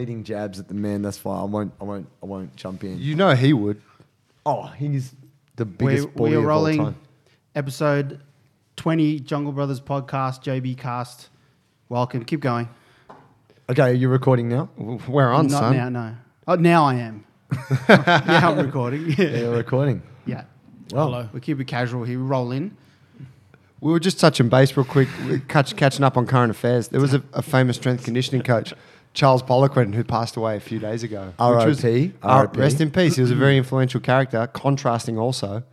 Eating jabs at the man. That's fine. I won't. I won't. I won't jump in. You know he would. oh, he's the biggest We, biggest bully we are of all rolling time. episode 20 Jungle Brothers podcast, JB Cast. Welcome. Keep going. Okay, are you recording now? We're on, Not son. now, no. Oh, now I am. yeah, I'm recording. Yeah, Yeah. you're recording. yeah. Well, Hello. We keep it casual here. We roll in. We were just touching base real quick, we catch, catching up on current affairs. There was a, a famous strength conditioning coach, Charles Poliquin, who passed away a few days ago. which was- R.I.P.. Rest in peace. He was a very influential character, contrasting also,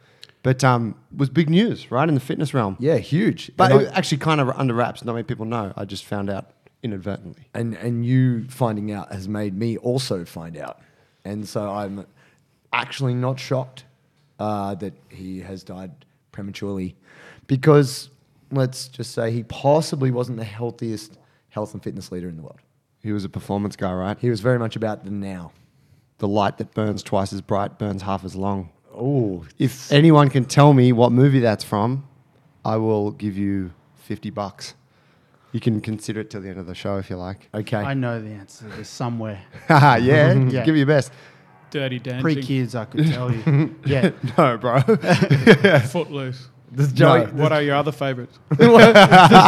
but um, was big news, right, in the fitness realm. yeah, huge. But and, it was actually kind of under wraps. Not many people know. I just found out inadvertently. And and you finding out has made me also find out, and so I'm actually not shocked uh, that he has died prematurely, because let's just say he possibly wasn't the healthiest health and fitness leader in the world. He was a performance guy, right? He was very much about the now. The light that burns twice as bright burns half as long. Oh, If anyone can tell me what movie that's from, I will give you 50 bucks. You can consider it till the end of the show if you like. okay. I know the answer to this somewhere. yeah, Yeah. give you your best. Dirty dancing. Pre kids, I could tell you. Yeah. No, bro. Footloose. Does Joey, What are your other favourites? does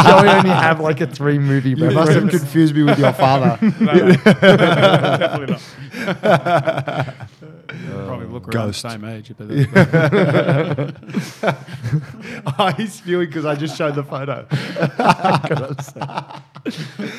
Joey only have like a three movie you must have reference? confused me with your father. No, no. Definitely not. Probably look around Ghost. the same age. But oh, he's spewing because I just showed the photo.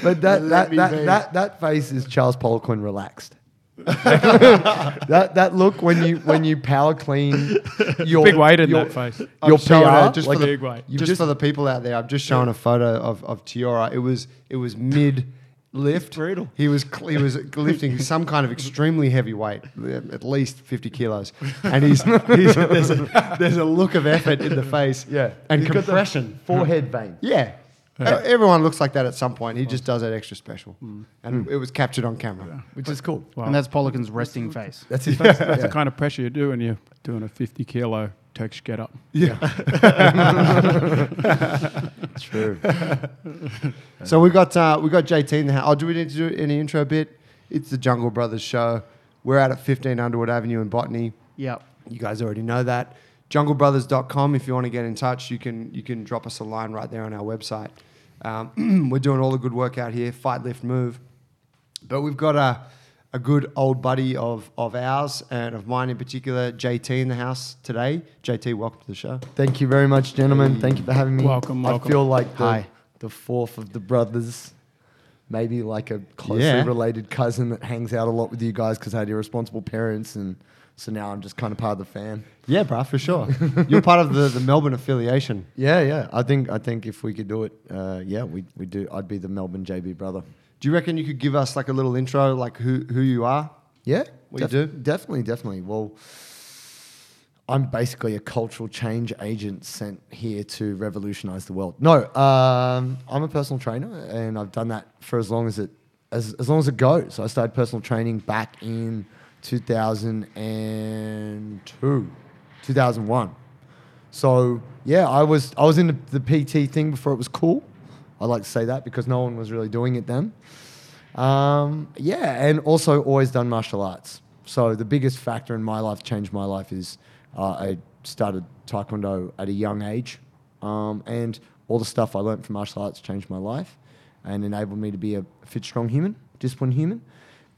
But that Let that me that, be. that that face is Charles Poliquin relaxed. that that look when you when you power clean your Big weight in your, that face. I'm Your showing PR, just like for the, big weight. just, just- for the people out there. I'm just showing a photo of, of Tiora. It was it was mid lift. Brutal. He was he was lifting some kind of extremely heavy weight, uh, at least 50 kilos, and he's, he's there's, a, there's a look of effort in the face. yeah and He's got the compression. forehead vein. Yeah. E- Everyone looks like that at some point. He just does that extra special, and it was captured on camera. which is cool. Wow. And that's Poliquin's resting face. That's his face. That's yeah. the kind of pressure you do when you're doing a 50 kilo Turkish get up. Yeah. True. So we got uh, we got JT in the house. Oh, do we need to do any intro bit? It's the Jungle Brothers show. We're out at 15 Underwood Avenue in Botany. Yep. You guys already know that. JungleBrothers.com. If you want to get in touch, you can you can drop us a line right there on our website. Um, we're doing all the good work out here. Fight, lift, move. But we've got a a good old buddy of of ours and of mine in particular, JT, in the house today. JT, welcome to the show. Thank you very much, gentlemen. Thank you for having me. Welcome, I feel like the, Hi. the fourth of the brothers. Maybe like a closely Yeah. related cousin that hangs out a lot with you guys because I had irresponsible parents, and so now I'm just kind of part of the fan. Yeah, bruh, for sure. You're part of the, the Melbourne affiliation. Yeah, yeah. I think I think if we could do it, uh, yeah, we we do. I'd be the Melbourne JB brother. Do you reckon you could give us like a little intro, like who who you are? Yeah, What you do? Definitely, definitely. Well, I'm basically a cultural change agent sent here to revolutionize the world. No, um, I'm a personal trainer, and I've done that for as long as it as, as long as it goes. So I started personal training back in 2002, 2001. So yeah, I was I was in the, the PT thing before it was cool. I like to say that because no one was really doing it then. Um, yeah, and also always done martial arts. So the biggest factor in my life, changed my life, is uh, I started taekwondo at a young age, um, and all the stuff I learned from martial arts changed my life, and enabled me to be a fit, strong human, disciplined human.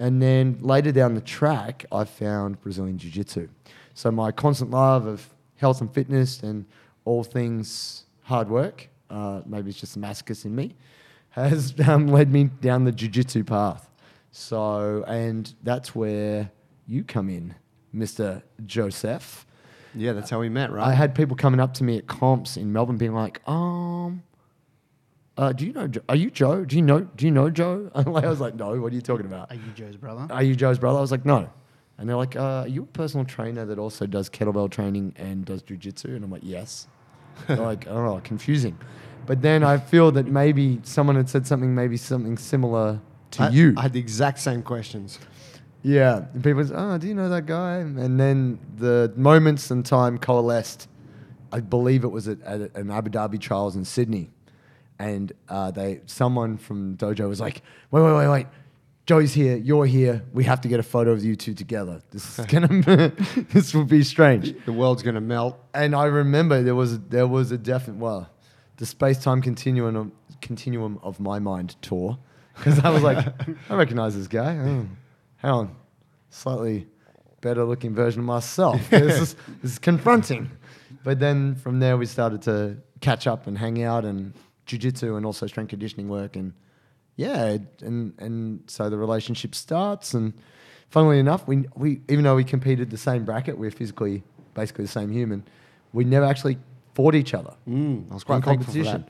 And then later down the track, I found Brazilian Jiu Jitsu. So my constant love of health and fitness and all things hard work, uh, maybe it's just the masochist in me, has um, led me down the Jiu Jitsu path. So, and that's where you come in, Mr. Joseph. Yeah, that's how we met, right? I had people coming up to me at comps in Melbourne being like, um, uh, do you know, Jo- are you Joe? Do you know, do you know Joe? I was like, no, what are you talking about? Are you Joe's brother? Are you Joe's brother? I was like, no. And they're like, uh, are you a personal trainer that also does kettlebell training and does jujitsu? And I'm like, yes. they're like, oh, confusing. But then I feel that maybe someone had said something, maybe something similar to I- you. I had the exact same questions. Yeah, and people say, "Oh, do you know that guy?" And then the moments and time coalesced. I believe it was at, at an Abu Dhabi trials in Sydney, and uh, they someone from dojo was like, "Wait, wait, wait, wait! Joey's here, you're here. We have to get a photo of you two together. This is gonna, this will be strange. The world's gonna melt. And I remember there was there was a definite well, the space time continuum of, continuum of my mind tour, because I was like, I recognize this guy. Oh, hang on, slightly better looking version of myself. this is this is confronting. But then from there we started to catch up and hang out and jujitsu and also strength conditioning work and yeah, and and so the relationship starts and funnily enough, we we even though we competed the same bracket, we're physically basically the same human. We never actually fought each other. Mm, I was quite thankful for that.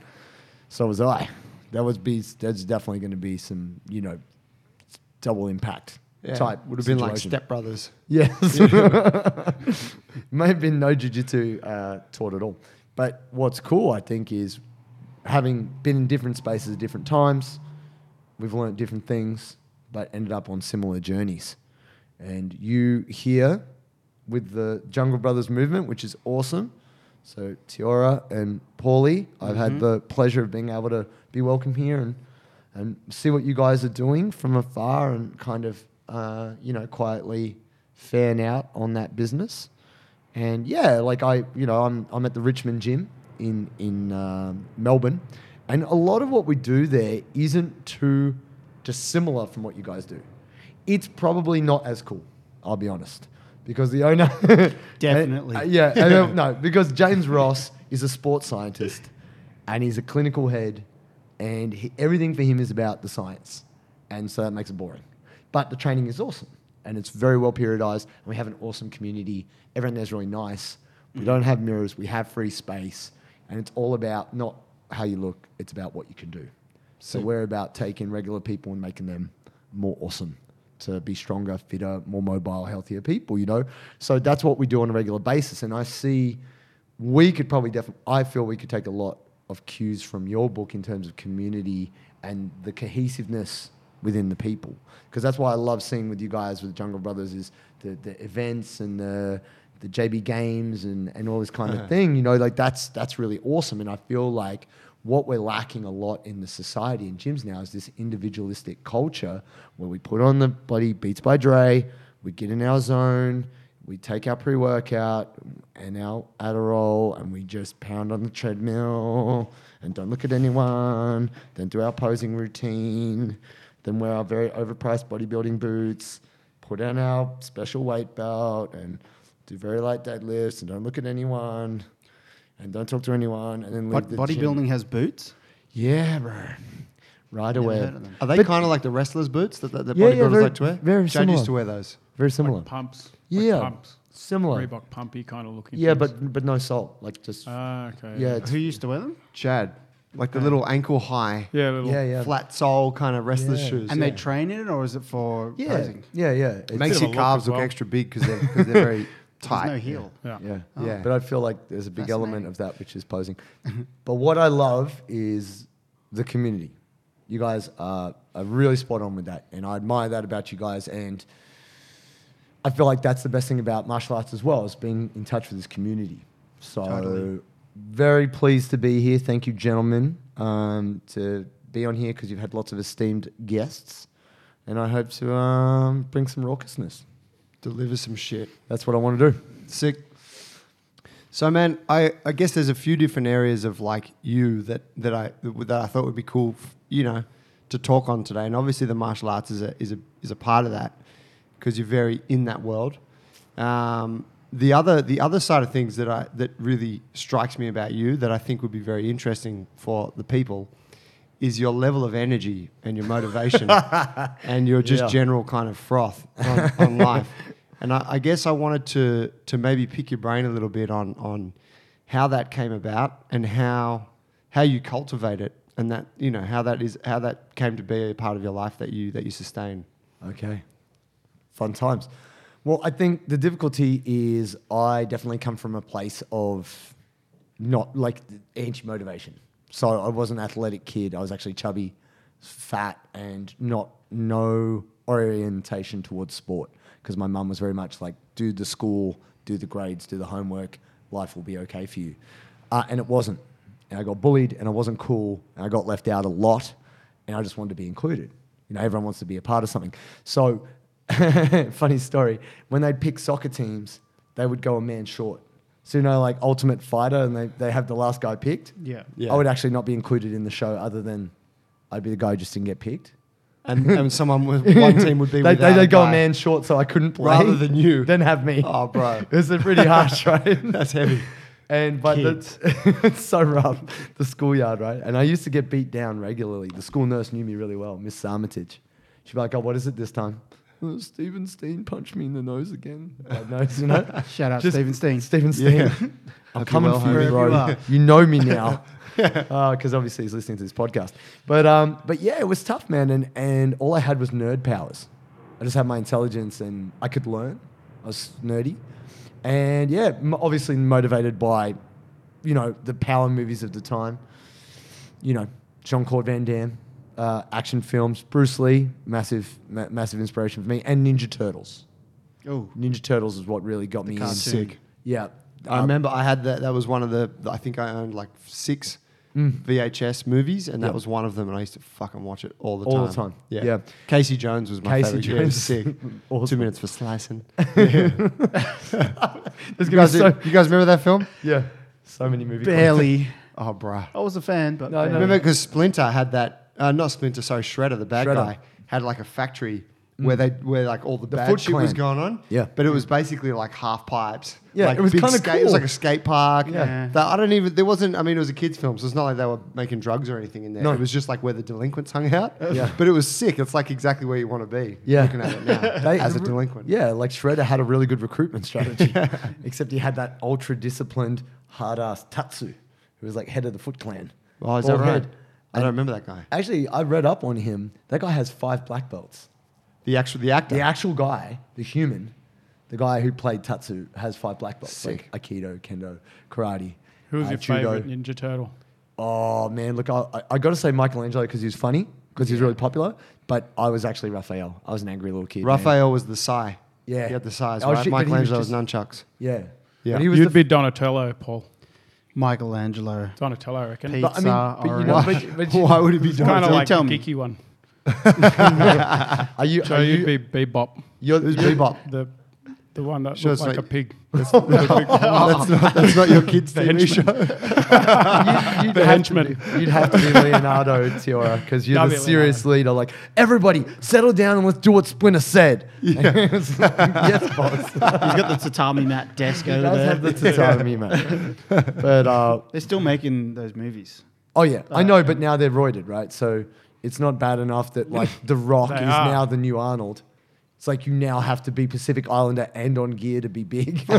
So was I. That was be there's definitely going to be some you know double impact Yeah, type would have been like situation. step brothers. Yes. May have been no jiu-jitsu uh, taught at all. But what's cool, I think, is having been in different spaces at different times, we've learned different things, but ended up on similar journeys. And you here with the Jungle Brothers movement, which is awesome. So Tiora and Paulie, I've had the pleasure of being able to be welcome here and and see what you guys are doing from afar and kind of uh, you know quietly fan out on that business. And yeah, like I, you know, I'm I'm at the Richmond gym in in um, Melbourne, and a lot of what we do there isn't too dissimilar from what you guys do. It's probably not as cool. I'll be honest, because the owner Definitely. Uh, yeah, and, uh, no, because James Ross is a sports scientist, and he's a clinical head, and he, everything for him is about the science, and so that makes it boring. But the training is awesome, and it's very well periodized, and we have an awesome community. Everyone there's really nice. We don't have mirrors. We have free space, and it's all about not how you look; it's about what you can do. So we're about taking regular people and making them more awesome to be stronger, fitter, more mobile, healthier people, you know? So that's what we do on a regular basis. And I see we could probably definitely, I feel we could take a lot of cues from your book in terms of community and the cohesiveness within the people. Because that's why I love seeing with you guys with Jungle Brothers is the, the events and the, the JB games and, and all this kind of uh-huh. thing, you know, like that's, that's really awesome. And I feel like what we're lacking a lot in the society in gyms now is this individualistic culture where we put on the bloody Beats by Dre, we get in our zone, we take our pre workout and our Adderall, and we just pound on the treadmill and don't look at anyone, then do our posing routine, then wear our very overpriced bodybuilding boots, put on our special weight belt, and do very light deadlifts and don't look at anyone. And don't talk to anyone, and then leave Bod- the bodybuilding gym. has boots. Yeah, bro. Right Never away. heard of them. Are they But- kind of like the wrestlers' boots that the, the Yeah, yeah, bodybuilders very- like to wear? very Chad similar. used to wear those. Very similar. Like pumps. Yeah. Like pumps. Similar. Reebok pumpy kind of looking. Yeah, things. but but no salt. Like just Ah, okay. yeah, it's, Who used to wear them? Chad, like the little ankle high, Yeah, little, yeah, yeah, flat sole kind of wrestlers' Yeah. shoes. And yeah. they train in it, or is it for yeah, posing? yeah, yeah. It's- It makes Bit of your a look calves look well. extra big because they're, 'cause they're very tight. There's no heel. Yeah. Yeah. Yeah. But I feel like there's a big element of that which is posing. but what I love is the community. You guys are, are really spot on with that. And I admire that about you guys. And I feel like that's the best thing about martial arts as well, is being in touch with this community. So Totally. very pleased to be here. Thank you, gentlemen, um, to be on here because you've had lots of esteemed guests. And I hope to um, bring some raucousness. Deliver some shit. That's what I want to do. Sick. So, man, I, I guess there's a few different areas of like you that, that I that I thought would be cool, you know, to talk on today. And obviously, the martial arts is a is a is a part of that because you're very in that world. Um, the other the other side of things that I that really strikes me about you that I think would be very interesting for the people is your level of energy and your motivation and your just Yeah. general kind of froth on, on life. And I, I guess I wanted to to maybe pick your brain a little bit on on how that came about and how how you cultivate it and that you know how that is how that came to be a part of your life that you that you sustain. Okay. Fun times. Well, I think the difficulty is I definitely come from a place of not like anti motivation. So I was an athletic kid. I was actually chubby, fat, and not no orientation towards sport because my mum was very much like, do the school, do the grades, do the homework, life will be okay for you. Uh, and it wasn't. And I got bullied and I wasn't cool and I got left out a lot and I just wanted to be included. You know, everyone wants to be a part of something. So, funny story. When they'd pick soccer teams, they would go a man short. So you know, like Ultimate Fighter, and they, they have the last guy picked. Yeah. Yeah. I would actually not be included in the show, other than I'd be the guy who just didn't get picked. And, and someone with one team would be they, without they, a go a guy. man short, so I couldn't play. Rather than you. then have me. Oh, bro. It's a pretty harsh, right? That's heavy. And but Kids. the, it's so rough, the schoolyard, right? And I used to get beat down regularly. The school nurse knew me really well, Miss Armitage. She'd be like, "Oh, what is it this time?" "Oh, Stephen Steen punched me in the nose again. Nose, you know. Shout out Just- Stephen Steen. Stephen Steen. Yeah. I'm Hope you're coming well, for you, Wherever bro. you are. You know me now, because obviously he's listening to this podcast. But um, but yeah, it was tough, man. And and all I had was nerd powers. I just had my intelligence, and I could learn. I was nerdy, and yeah, m- obviously motivated by, you know, the power movies of the time. You know, Jean Claude Van Damme, uh, action films, Bruce Lee, massive ma- massive inspiration for me, and Ninja Turtles. Oh, Ninja Turtles is what really got me in. cartoon. Sick. Yeah, I Um, remember I had that. That was one of the. I think I owned like six Mm. VHS movies, and that Yeah. was one of them. And I used to fucking watch it all the time. All the time. Yeah. Yeah. Casey Jones was my Casey favorite. Yeah, it was Jones. sick. Awesome. Two minutes for slicing. There's You gonna be guys, so you guys remember that film? yeah, so many movies. barely. Oh, bruh. I was a fan, but No, no. barely. Remember because Splinter had that. Uh, not Splinter, sorry, Shredder, the bad Shredder. guy, had like a factory where mm. they where like all the, The bad Foot shit was going on. Yeah. but it was basically like half pipes. Yeah, like it was kinda skate- It was like a skate park. Yeah. That- I don't even. There wasn't. I mean, it was a kids' film, so it's not like they were making drugs or anything in there. No. It was just like where the delinquents hung out. Yeah. but it was sick. It's like exactly where you want to be. Yeah. looking at it now They- as a delinquent. Yeah, like Shredder had a really good recruitment strategy, except he had that ultra disciplined, hard ass Tatsu, who was like head of the Foot Clan. Oh, is that right? head. I don't remember that guy. Actually, I read up on him. That guy has five black belts. The actual the actor. The actual guy, the human, the guy who played Tatsu, has five black belts. Sick. Like Aikido, Kendo, Karate. Who was uh, your judo. favorite Ninja Turtle? Oh man, look, I, I, I got to say Michelangelo because he was funny, because he was really popular. But I was actually Raphael. I was an angry little kid. man. Raphael was the Sai. Yeah. he had the Sais, Oh, right? shit, but he was Michelangelo was just- nunchucks. Yeah. Yeah. But he was You'd the be Donatello, Paul. Michelangelo. Donatello, I reckon. Pete. But, I mean, Pizza, but you orange. know, but, but you, Why would it be It's doing kind of Don't like tell the me. geeky one. are you? So are you'd you be Bebop, you're, Who's you're- Bebop? the the one that Sure, looked it's like not- a pig. that's, not, that's not your kids' TV show. you'd, you'd The henchman. be, you'd have to be Leonardo Tiora because you're That'd the be serious leader. Like everybody, settle down and let's do what Splinter said. It's like, yes, boss. He's got the tatami mat desk He over does there. have the tatami, man. But uh, They're still making those movies. oh yeah, I know. But now they're roided, right? So it's not bad enough that like The Rock They is are. now the new Arnold. It's like you now have to be Pacific Islander and on gear to be big. Do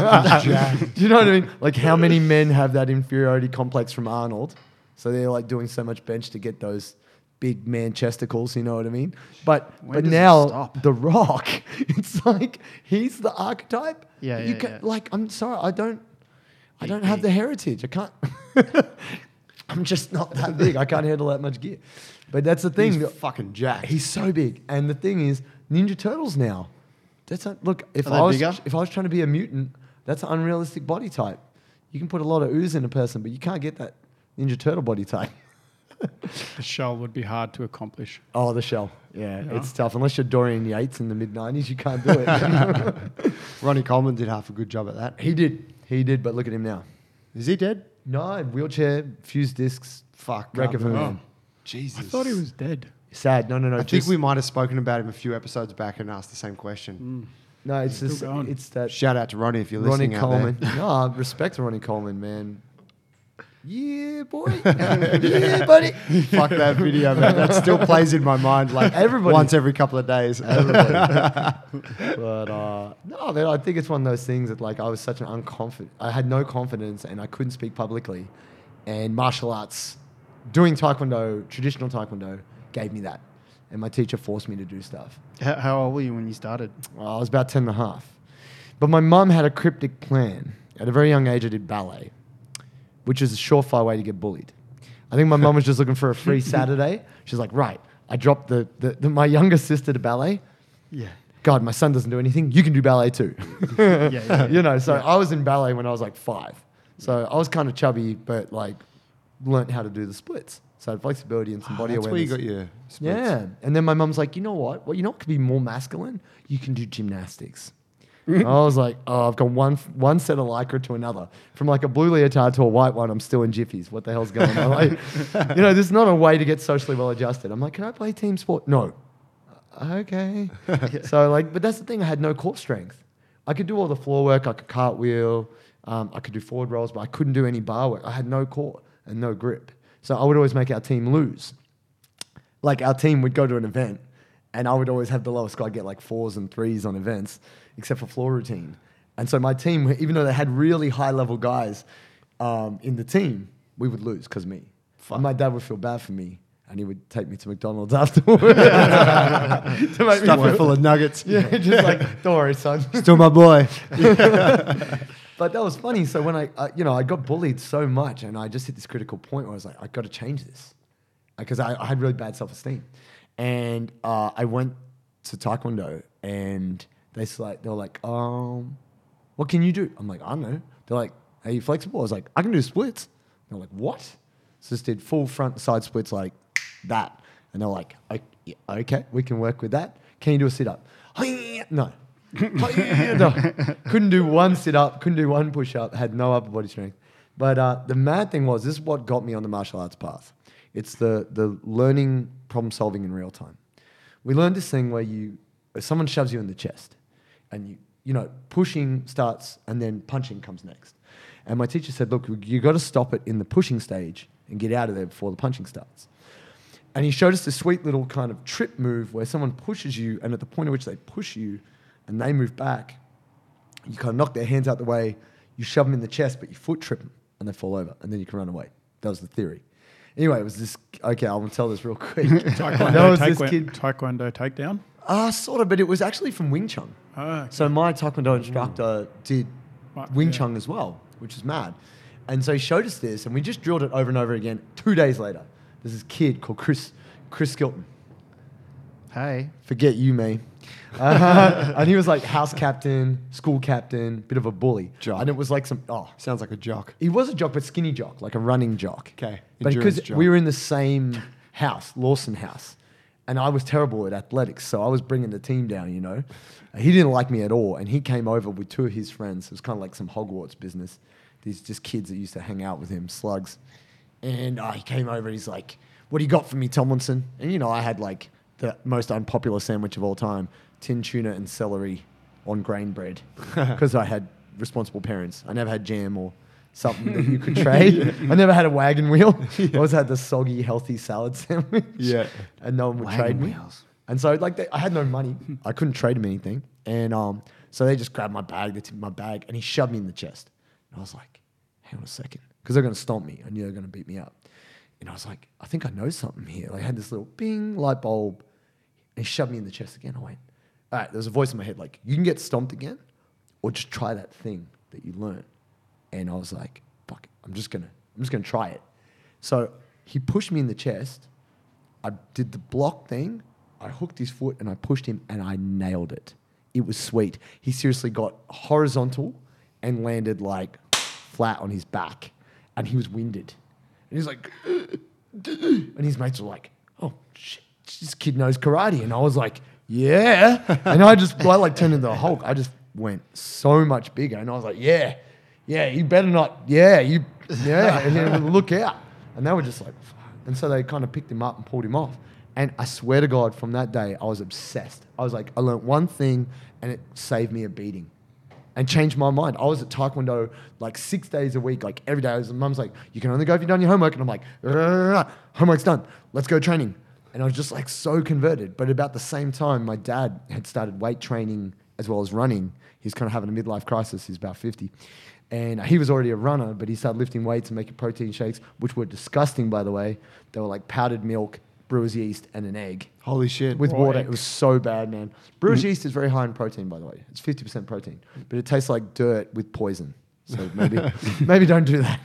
you know what I mean? Like how many men have that inferiority complex from Arnold? So they're like doing so much bench to get those big man chesticles, you know what I mean? But When but does it now stop? The Rock, it's like he's the archetype. Yeah, you yeah, can, yeah. Like I'm sorry, I don't I don't have the heritage. I can't I'm just not that big. I can't handle that much gear. But that's the thing. He's fucking jacked. He's so big, and the thing is, Ninja Turtles now. That's not, look. If Are I was bigger? if I was trying to be a mutant, that's an unrealistic body type. You can put a lot of ooze in a person, but you can't get that Ninja Turtle body type. The shell would be hard to accomplish. Oh, the shell. Yeah, Yeah. it's tough. Unless you're Dorian Yates in the mid '90s, you can't do it. Ronnie Coleman did half a good job at that. he did. He did. But look at him now. Is he dead? No wheelchair, fused discs. Fuck. Wreck of a oh. God, man. Jesus. I thought he was dead. Sad. No, no, no. I think just- we might have spoken about him a few episodes back and asked the same question. No, it's Still just, going. it's that Shout out to Ronnie if you're listening. Ronnie listening Coleman. out no, I respect Ronnie Coleman, man. Yeah, boy. yeah, buddy. Fuck that video, man. That still plays in my mind like Everybody- once every couple of days. But uh, no, man, I think it's one of those things that like I was such an unconfident. I had no confidence and I couldn't speak publicly. And martial arts, doing taekwondo, traditional taekwondo, gave me that. And my teacher forced me to do stuff. How, how old were you when you started? Well, I was about 10 and a half. But my mum had a cryptic plan. At a very young age, I did ballet, which is a surefire way to get bullied. I think my mum was just looking for a free Saturday. She's like, right, I dropped the, the, the, my younger sister to ballet. Yeah. God, my son doesn't do anything. You can do ballet too. yeah, yeah. you know, so I was in ballet when I was like five. So I was kind of chubby, but like learnt how to do the splits. So I had flexibility and some body Ah, That's where you got your splits. Yeah. And then my mum's like, you know what? Well, you know what could be more masculine? You can do gymnastics. I was like, oh, I've gone one one set of lycra to another. From like a blue leotard to a white one, I'm still in jiffies. What the hell's going on? Like, you know, there's not a way to get socially well adjusted. I'm like, can I play team sport? No. Okay. so like, but that's the thing. I had no core strength. I could do all the floor work. I could cartwheel. Um, I could do forward rolls, but I couldn't do any bar work. I had no core and no grip. So I would always make our team lose like our team would go to an event and I would always have the lowest score. I'd get like fours and threes on events, except for floor routine. And so my team, even though they had really high level guys um, in the team, we would lose because me. And my dad would feel bad for me and he would take me to McDonald's afterwards. to make me Stuff it full of nuggets. Yeah, just like, don't worry, son. Still my boy. But that was funny. So when I, uh, you know, I got bullied so much, and I just hit this critical point where I was like, I got to change this, because I, I had really bad self esteem, and uh, I went to Taekwondo, and they like they were like, um, what can you do? I'm like, I don't know. They're like, are you flexible? I was like, I can do splits. They're like, what? So just did full front side splits like that, and they're like, okay, we can work with that. Can you do a sit up? No. no. Couldn't do one sit up, couldn't do one push up, had no upper body strength. But uh, the mad thing was, this is what got me on the martial arts path. It's the, the learning problem solving in real time. We learned this thing where you, someone shoves you in the chest and you, you know, pushing starts and then punching comes next. And my teacher said, look, you've got to stop it in the pushing stage and get out of there before the punching starts. And he showed us this sweet little kind of trip move where someone pushes you, and at the point at which they push you and they move back, you kind of knock their hands out the way, you shove them in the chest, but you foot trip them and they fall over, and then you can run away. That was the theory. Anyway, it was this. Okay, I'm gonna tell this real quick. Taekwondo, that was this kid. taekwondo takedown. Ah, sort of, but it was actually from Wing Chun. Oh, So my Taekwondo instructor did Right, Wing yeah. Chun as well, which is mad. And so he showed us this, and we just drilled it over and over again. Two days later, there's this kid called Chris Chris Skilton. Hey. Forget you, me. Uh, and he was like house captain, school captain, bit of a bully. Jock. And it was like some oh, Sounds like a jock. he was a jock, but skinny jock, like a running jock. Okay, But endurance because jock. we were in the same house, Lawson House, and I was terrible at athletics, so I was bringing the team down, you know. He didn't like me at all, and he came over with two of his friends. It was kind of like some Hogwarts business. These just kids that used to hang out with him, slugs. And uh, he came over and he's like, What do you got for me, Tomlinson? And, you know, I had like the most unpopular sandwich of all time tin tuna and celery on grain bread because I had responsible parents. I never had jam or something that you could trade. I never had a wagon wheel. I always had the soggy, healthy salad sandwich. Yeah. And no one would Wagon trade me. wheels. And so, like, they, I had no money. I couldn't trade him anything. And um, so they just grabbed my bag, they took my bag, and he shoved me in the chest. And I was like, hang on a second. Because they're going to stomp me. I knew they were going to beat me up. And I was like, I think I know something here. Like, I had this little bing light bulb. And he shoved me in the chest again. I went, all right, there was a voice in my head like, you can get stomped again or just try that thing that you learned. And I was like, fuck it. I'm just to, I'm just to try it. So he pushed me in the chest. I did the block thing. I hooked his foot and I pushed him and I nailed it. It was sweet. He seriously got horizontal and landed like flat on his back. And he was winded. And he's like, and his mates were like, oh, shit, this kid knows karate. And I was like, yeah. and I just, I like turned into the Hulk. I just went so much bigger. And I was like, yeah, yeah, you better not, yeah, you, yeah, and then look out. And they were just like, "Fuck." and so they kind of picked him up and pulled him off. And I swear to God, from that day, I was obsessed. I was like, I learned one thing and it saved me a beating and changed my mind. I was at Taekwondo like six days a week, like every day. I was, mum's like, you can only go if you've done your homework. And I'm like, homework's done. Let's go training. And I was just like so converted. But about the same time, my dad had started weight training as well as running. He's kind of having a midlife crisis. He's about 50. And he was already a runner, but he started lifting weights and making protein shakes, which were disgusting, by the way. They were like powdered milk, brewer's yeast, and an egg Holy shit. with Raw water. It was so bad, man. Brewer's mm. yeast is very high in protein, by the way. It's fifty percent protein, but it tastes like dirt with poison. So maybe, maybe don't do that.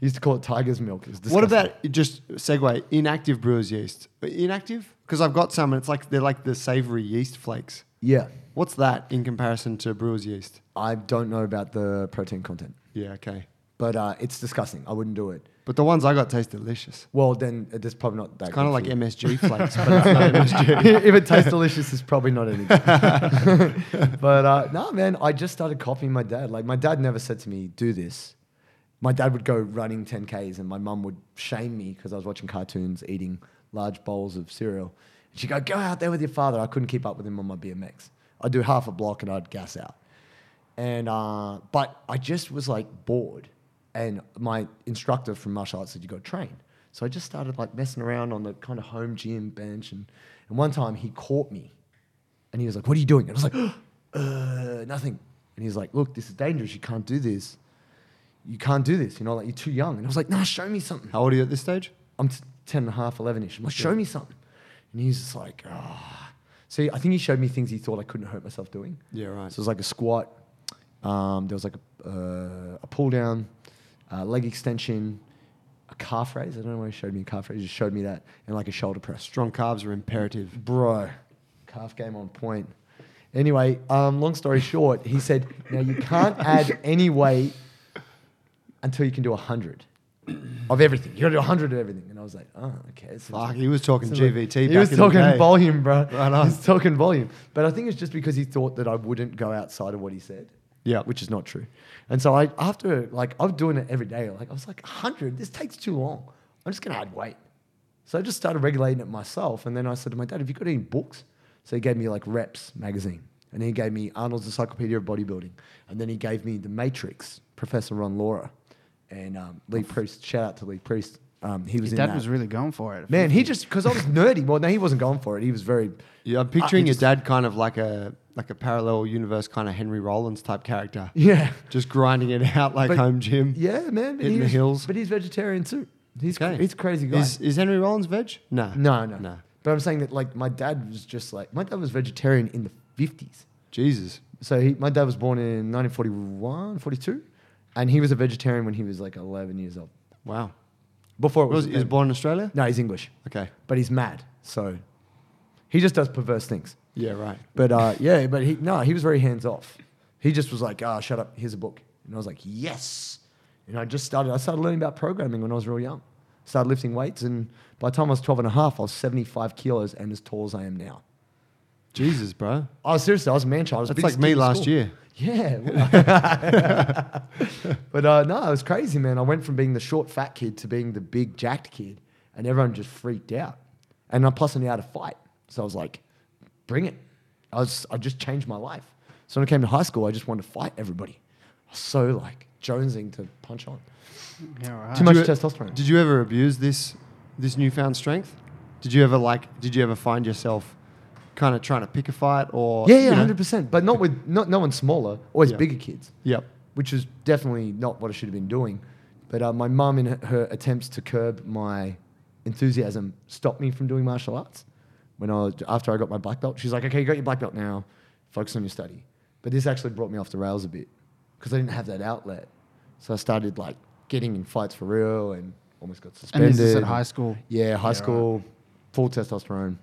used to call it tiger's milk. What about just segue inactive brewer's yeast? Inactive? Because I've got some, and it's like they're like the savory yeast flakes. Yeah, What's that in comparison to brewer's yeast? I don't know about the protein content, Yeah, okay. But uh, it's disgusting. I wouldn't do it. But the ones I got taste delicious. Well, then uh, it's probably not that. It's kind of like. MSG flakes, but it's not MSG. if it tastes delicious, it's probably not any good. but uh, no, man, I just started copying my dad. Like my dad never said to me, "Do this." My dad would go running 10ks, and my mum would shame me because I was watching cartoons, eating large bowls of cereal. And she'd go, "Go out there with your father." I couldn't keep up with him on my BMX. I'd do half a block and I'd gas out. And uh, but I just was like bored, and my instructor from martial arts said you got to train. So I just started like messing around on the kind of home gym bench, and and one time he caught me, and he was like, "What are you doing?" And I was like, "Uh, nothing." And he was like, "Look, this is dangerous. You can't do this. You can't do this. You know, like you're too young." And I was like, "No, show me something." How old are you at this stage? I'm t- 10 and a half, 11 ish. I'm like, show me something. And he's just like, ah. See, I think he showed me things he thought I couldn't hurt myself doing. Yeah, right. So it was like a squat. Um, there was like a, uh, a pull down, uh, leg extension, a calf raise. I don't know why he showed me a calf raise. He just showed me that. And like a shoulder press. Strong calves are imperative. Bro, calf game on point. Anyway, um, long story short, he said, now you can't add any weight until you can do 100 of everything. You got to do 100 of everything. And I was like, oh, okay. so- Fuck, he was talking so like, GVT. He was talking volume, bro. Right he on. was talking volume. But I think it's just because he thought that I wouldn't go outside of what he said. Yeah. Which is not true. And so I, after, like, I was doing it every day. Like, I was like, 100, this takes too long. I'm just going to add weight. So I just started regulating it myself. And then I said to my dad, have you got any books? So he gave me, like, Reps magazine. And then he gave me Arnold's Encyclopedia of Bodybuilding. And then he gave me The Matrix, Professor Ron Laura. And um, Lee Priest, shout out to Lee Priest. Um, he was Your in dad that. was really going for it. Man, he just because I was nerdy. Well, no, he wasn't going for it. He was very. Yeah, I'm Uh, picturing he your just- dad kind of like a like a parallel universe kind of Henry Rollins type character. Yeah, Just grinding it out like But- home gym. yeah, man. Hitting the hills. But he's vegetarian too. He's Okay. he's a crazy guy. Is, is Henry Rollins veg? No. no, no, No. But I'm saying that like my dad was just like my dad was vegetarian in the 50s. Jesus. So he, my dad was born in 1941, 42, and he was a vegetarian when he was like 11 years old. Wow. Before it Was, was, he was born in Australia? No, he's English, Okay. but he's mad. So he just does perverse things. Yeah, right. But uh, yeah, but he no, he was very hands off. He just was like, ah, shut up. Here's a book, and I was like, yes. And I just started. I started learning about programming when I was real young. Started lifting weights, and by the time I was 12 and a half, I was 75 kilos and as tall as I am now. Jesus, bro. I was seriously, I was a man child. That's like me last school. year. Yeah. but uh, no, it was crazy, man. I went from being the short, fat kid to being the big, jacked kid, and everyone just freaked out. And I plus I knew how to fight, so I was like, "Bring it!" I was, I just changed my life. So when I came to high school, I just wanted to fight everybody. I was so like jonesing to punch on. Yeah, right. Too much Did you- testosterone. Did you ever abuse this this newfound strength? Did you ever like? Did you ever find yourself kind of trying to pick a fight or? yeah, you yeah, know- hundred percent. But not with not no one smaller, always Yeah. bigger kids. Yep. which is definitely not what I should have been doing. But uh, my mum, in her- her attempts to curb my enthusiasm, stopped me from doing martial arts. When I was, after I got my black belt, she's like, "Okay, you got your black belt now. Focus on your study." But this actually brought me off the rails a bit because I didn't have that outlet. So I started like getting in fights for real and almost got suspended. and this is at high school. Yeah, high Yeah, school, full testosterone,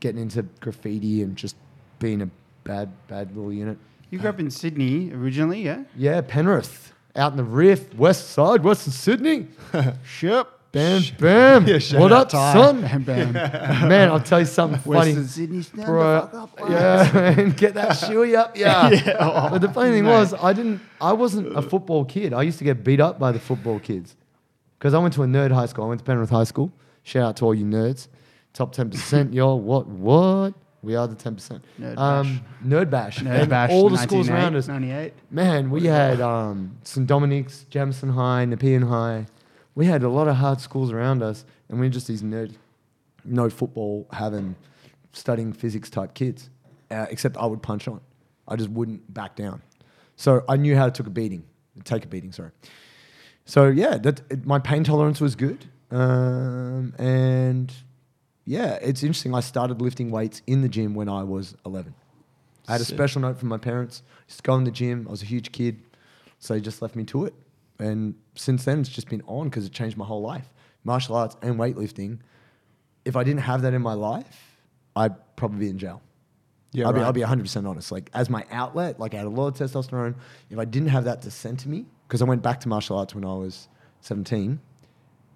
getting into graffiti and just being a bad, bad little unit. You grew up in Sydney originally, yeah? Yeah, Penrith, out in the Rift, West Side, Western Sydney. Sure. Bam, bam. Yeah, what up, Ty. son? Bam, bam. Man, I'll tell you something funny. Western Sydney, stand Bro, the fuck up. yeah, man, get that shoey up, yeah. Yeah. But the funny thing Mate. was, I didn't. I wasn't a football kid. I used to get beat up by the football kids because I went to a nerd high school. I went to Penrith High School. Shout out to all you nerds. Top ten percent, y'all. What? What? We are the ten percent. Nerd um, Nerd bash. Nerd And Bash, all the schools around us. 98. Man, we had um, St. Dominic's, Jamison High, Nepean High. We had a lot of hard schools around us, and we are just these nerd, no football having, studying physics type kids. Uh, except I would punch on. I just wouldn't back down. So I knew how to take a beating, take a beating. Sorry. So yeah, that it, my pain tolerance was good, um, and yeah, it's interesting. I started lifting weights in the gym when I was 11. I had a Sick. special note from my parents. To go in the gym. I was a huge kid, so they just left me to it. And since then, it's just been on because it changed my whole life. Martial arts and weightlifting. If I didn't have that in my life, I'd probably be in jail. Yeah, I'll, be. I'll be 100% honest. Like, as my outlet, like, I had a lot of testosterone. If I didn't have that to send to me, because I went back to martial arts when I was 17.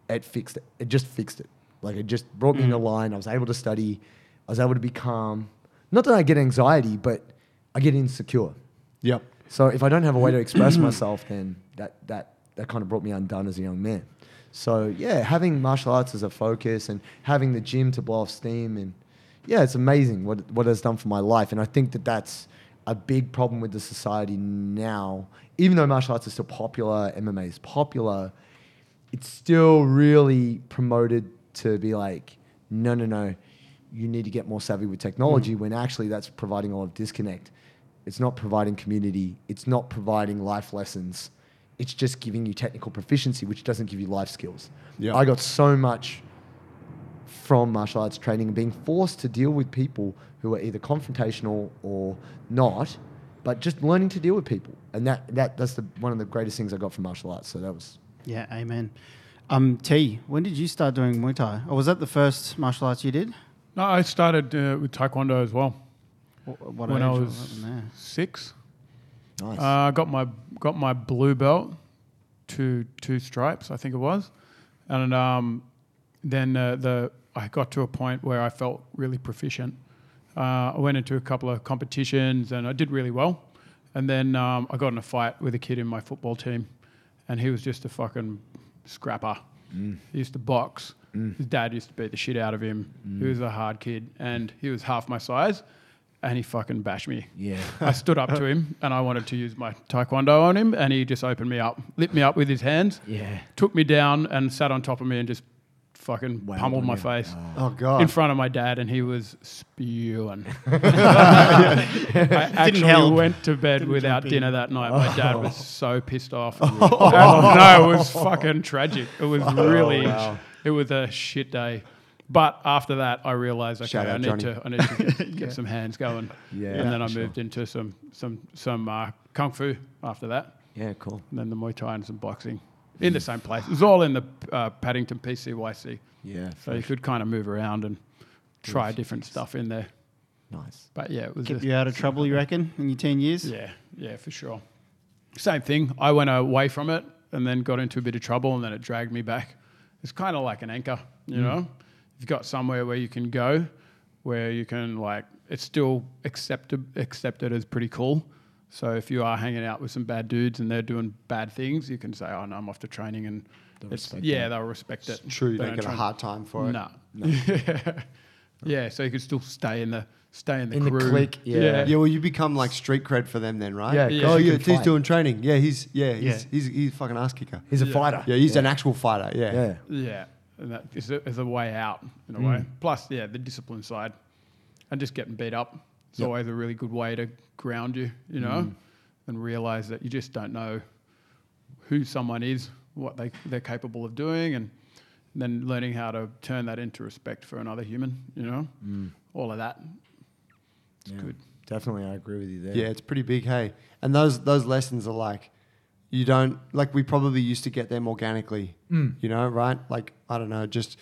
It fixed it. It just fixed it. Like it just brought me into mm. line. I was able to study. I was able to be calm. Not that I get anxiety, but I get insecure. Yep. So if I don't have a way to express myself, then that that that kind of brought me undone as a young man. So yeah, having martial arts as a focus and having the gym to blow off steam and yeah, it's amazing what what it's done for my life. And I think that that's a big problem with the society now. Even though martial arts is still popular, MMA is popular, it's still really promoted to be like, no, no, no, you need to get more savvy with technology mm. when actually that's providing a lot of disconnect. It's not providing community, it's not providing life lessons. It's just giving you technical proficiency, which doesn't give you life skills. Yeah. I got so much from martial arts training and being forced to deal with people who are either confrontational or not, but just learning to deal with people. And that, that that's the, one of the greatest things I got from martial arts. So that was Yeah, amen. Um, T, when did you start doing Muay Thai? Or was that the first martial arts you did? No, I started uh, with Taekwondo as well. Wh- What when age I was was there? six. nice. Uh, I got my got my blue belt, two two stripes, I think it was, and um, then uh, the I got to a point where I felt really proficient. Uh, I went into a couple of competitions and I did really well, and then um, I got in a fight with a kid in my football team, and he was just a fucking scrapper. He used to box. His dad used to beat the shit out of him. He was a hard kid, and he was half my size, and he fucking bashed me. yeah. I stood up to him and I wanted to use my taekwondo on him, and he just opened me up, lit me up with his hands, Yeah. took me down, and sat on top of me and just fucking Whammed pummeled my face oh, oh god. in front of my dad, and he was spewing. I actually help. went to bed Didn't without jump in. dinner that night. My dad was so pissed off. And, no, it was fucking tragic. It was oh, really, wow. it was a shit day. But after that, I realized, okay, Shout I need Johnny. to, I need to get, get some hands going. Yeah, and then I for sure. moved into some, some, some uh, kung fu after that, Yeah, cool. and then the Muay Thai and some boxing in the same place. It was all in the uh, Paddington PCYC, Yeah. so you could kind of move around and try different stuff in there. Nice. But yeah, it was Kept you out of trouble, you reckon, in your teen years? yeah, yeah, for sure. Same thing. I went away from it and then got into a bit of trouble, and then it dragged me back. It's kind of like an anchor, you Mm. know. You've got somewhere where you can go, where you can like it's still accepted accepted as pretty cool. So if you are hanging out with some bad dudes and they're doing bad things, you can say, "Oh no, I'm off to training," and it's, yeah, that. they'll respect it. True, you They don't get a hard time for it. No. yeah, so you can still stay in the stay in the In the crew. clique, yeah. Yeah, well, you become like street cred for them then, right? Yeah, Yeah. 'cause Oh, yeah, he's doing training. Yeah, he's yeah, he's Yeah. he's he's a fucking ass kicker. He's a fighter. Yeah, he's an actual fighter. Yeah. Yeah. Yeah, and that is a, is a way out in a Mm. way. Plus, yeah, the discipline side, and just getting beat up. It's Yep. always a really good way to ground you, you know, Mm. and realize that you just don't know who someone is, what they they're capable of doing, and then learning how to turn that into respect for another human, you know, all of that. It's Mm. Yeah. good. Definitely, I agree with you there. Yeah, it's pretty big, hey. And those those lessons are like you don't like we probably used to get them organically. Mm. You know, right? Like I don't know, just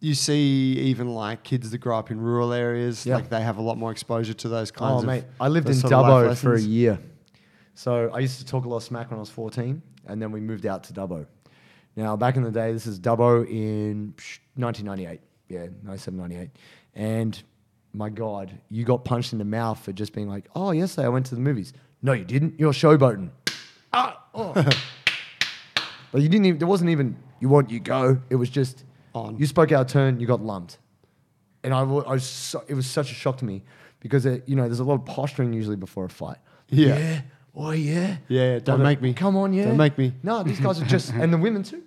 you see even like kids that grow up in rural areas, Yeah. like they have a lot more exposure to those kinds Oh, of mate, I lived in those sort of life Dubbo for a year. So I used to talk a lot of smack when I was 14, and then we moved out to Dubbo. Now, back in the day, this is Dubbo in 1998. Yeah, 97, 98. And my God, you got punched in the mouth for just being like, oh, yesterday I went to the movies. No, you didn't. You're showboating. Oh. but you didn't even, there wasn't even, you want, you go. It was just, On. you spoke out of turn, you got lumped and I, wa- I was so, it was such a shock to me because it, you know there's a lot of posturing usually before a fight. Yeah. Oh yeah. Yeah, don't make me. Come on, yeah. Don't make me. No, these guys are just and the women too.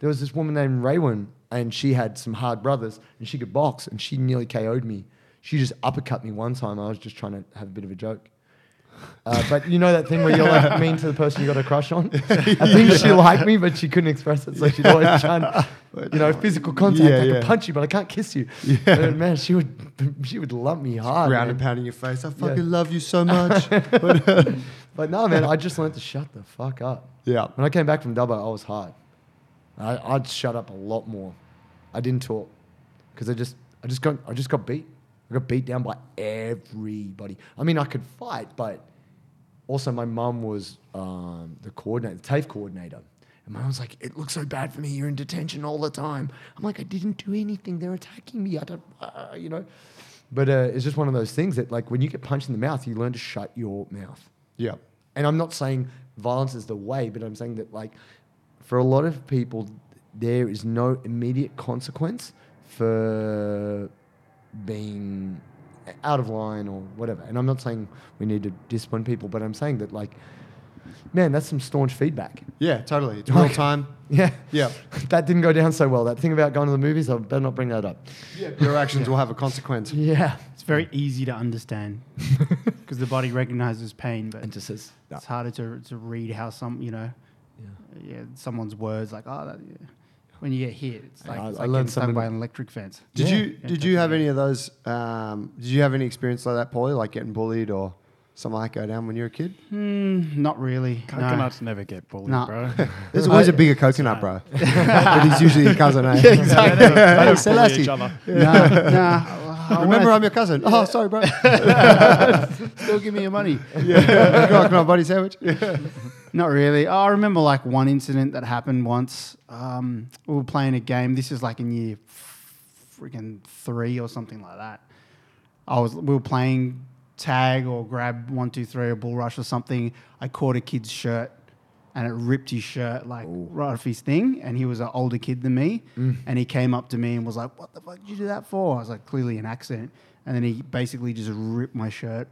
There was this woman named Raywin, and she had some hard brothers, and she could box, and she nearly KO'd me. She just uppercut me one time. I was just trying to have a bit of a joke. Uh, but you know that thing where you're like mean to the person you got a crush on. I think she liked me, but she couldn't express it, so she'd always try and, you know, physical contact. Yeah, I yeah. could punch you, but I can't kiss you. And man, she would, she would lump me hard. Ground man. and pounding your face. I fucking love you so much. But no, man, I just learned to shut the fuck up. yeah. When I came back from Dubbo, I was hard. I, I'd shut up a lot more. I didn't talk because I just, I just got, I just got beat. I got beat down by everybody. I mean, I could fight, but also my mum was um, the coordinator, the TAFE coordinator. And my mum was like, it looks so bad for me. You're in detention all the time. I'm like, I didn't do anything. They're attacking me. I don't, uh, you know. But uh, it's just one of those things that, like, when you get punched in the mouth, you learn to shut your mouth. Yeah. And I'm not saying violence is the way, but I'm saying that, like, for a lot of people, there is no immediate consequence for being out of line or whatever. And I'm not saying we need to discipline people, but I'm saying that, like, man, that's some staunch feedback. Yeah, totally. It's real time. Yeah. Yeah. that didn't go down so well. That thing about going to the movies, I better not bring that up. Yeah, Your actions will have a consequence. Yeah. It's very easy to understand because the body recognizes pain, but And just says, no. it's harder to, to read how some, you know, yeah, someone's words like, oh, that, yeah. When you get hit, it's like, I- it's I like learned stung something by an electric fence. Did Yeah. you Yeah, did you have any of those? Um, did you have any experience like that, Paulie, like getting bullied or something like that go down when you were a kid? Hmm, not really. no. Coconuts never get bullied, No. bro. There's always a bigger coconut, bro. but he's usually your cousin, eh? Yeah, exactly. They don't bully Selassie. each other. nah, nah. I Remember, I'm your cousin. Oh, sorry, bro. still give me your money. yeah. Coconut body sandwich. Not really. Oh, I remember like one incident that happened once. Um, we were playing a game. This is like in year freaking three or something like that. I was we were playing tag or grab one two three or bull rush or something. I caught a kid's shirt and it ripped his shirt like right off his thing. And he was an older kid than me. Mm. And he came up to me and was like, "What the fuck did you do that for?" I was like, "Clearly an accident." And then he basically just ripped my shirt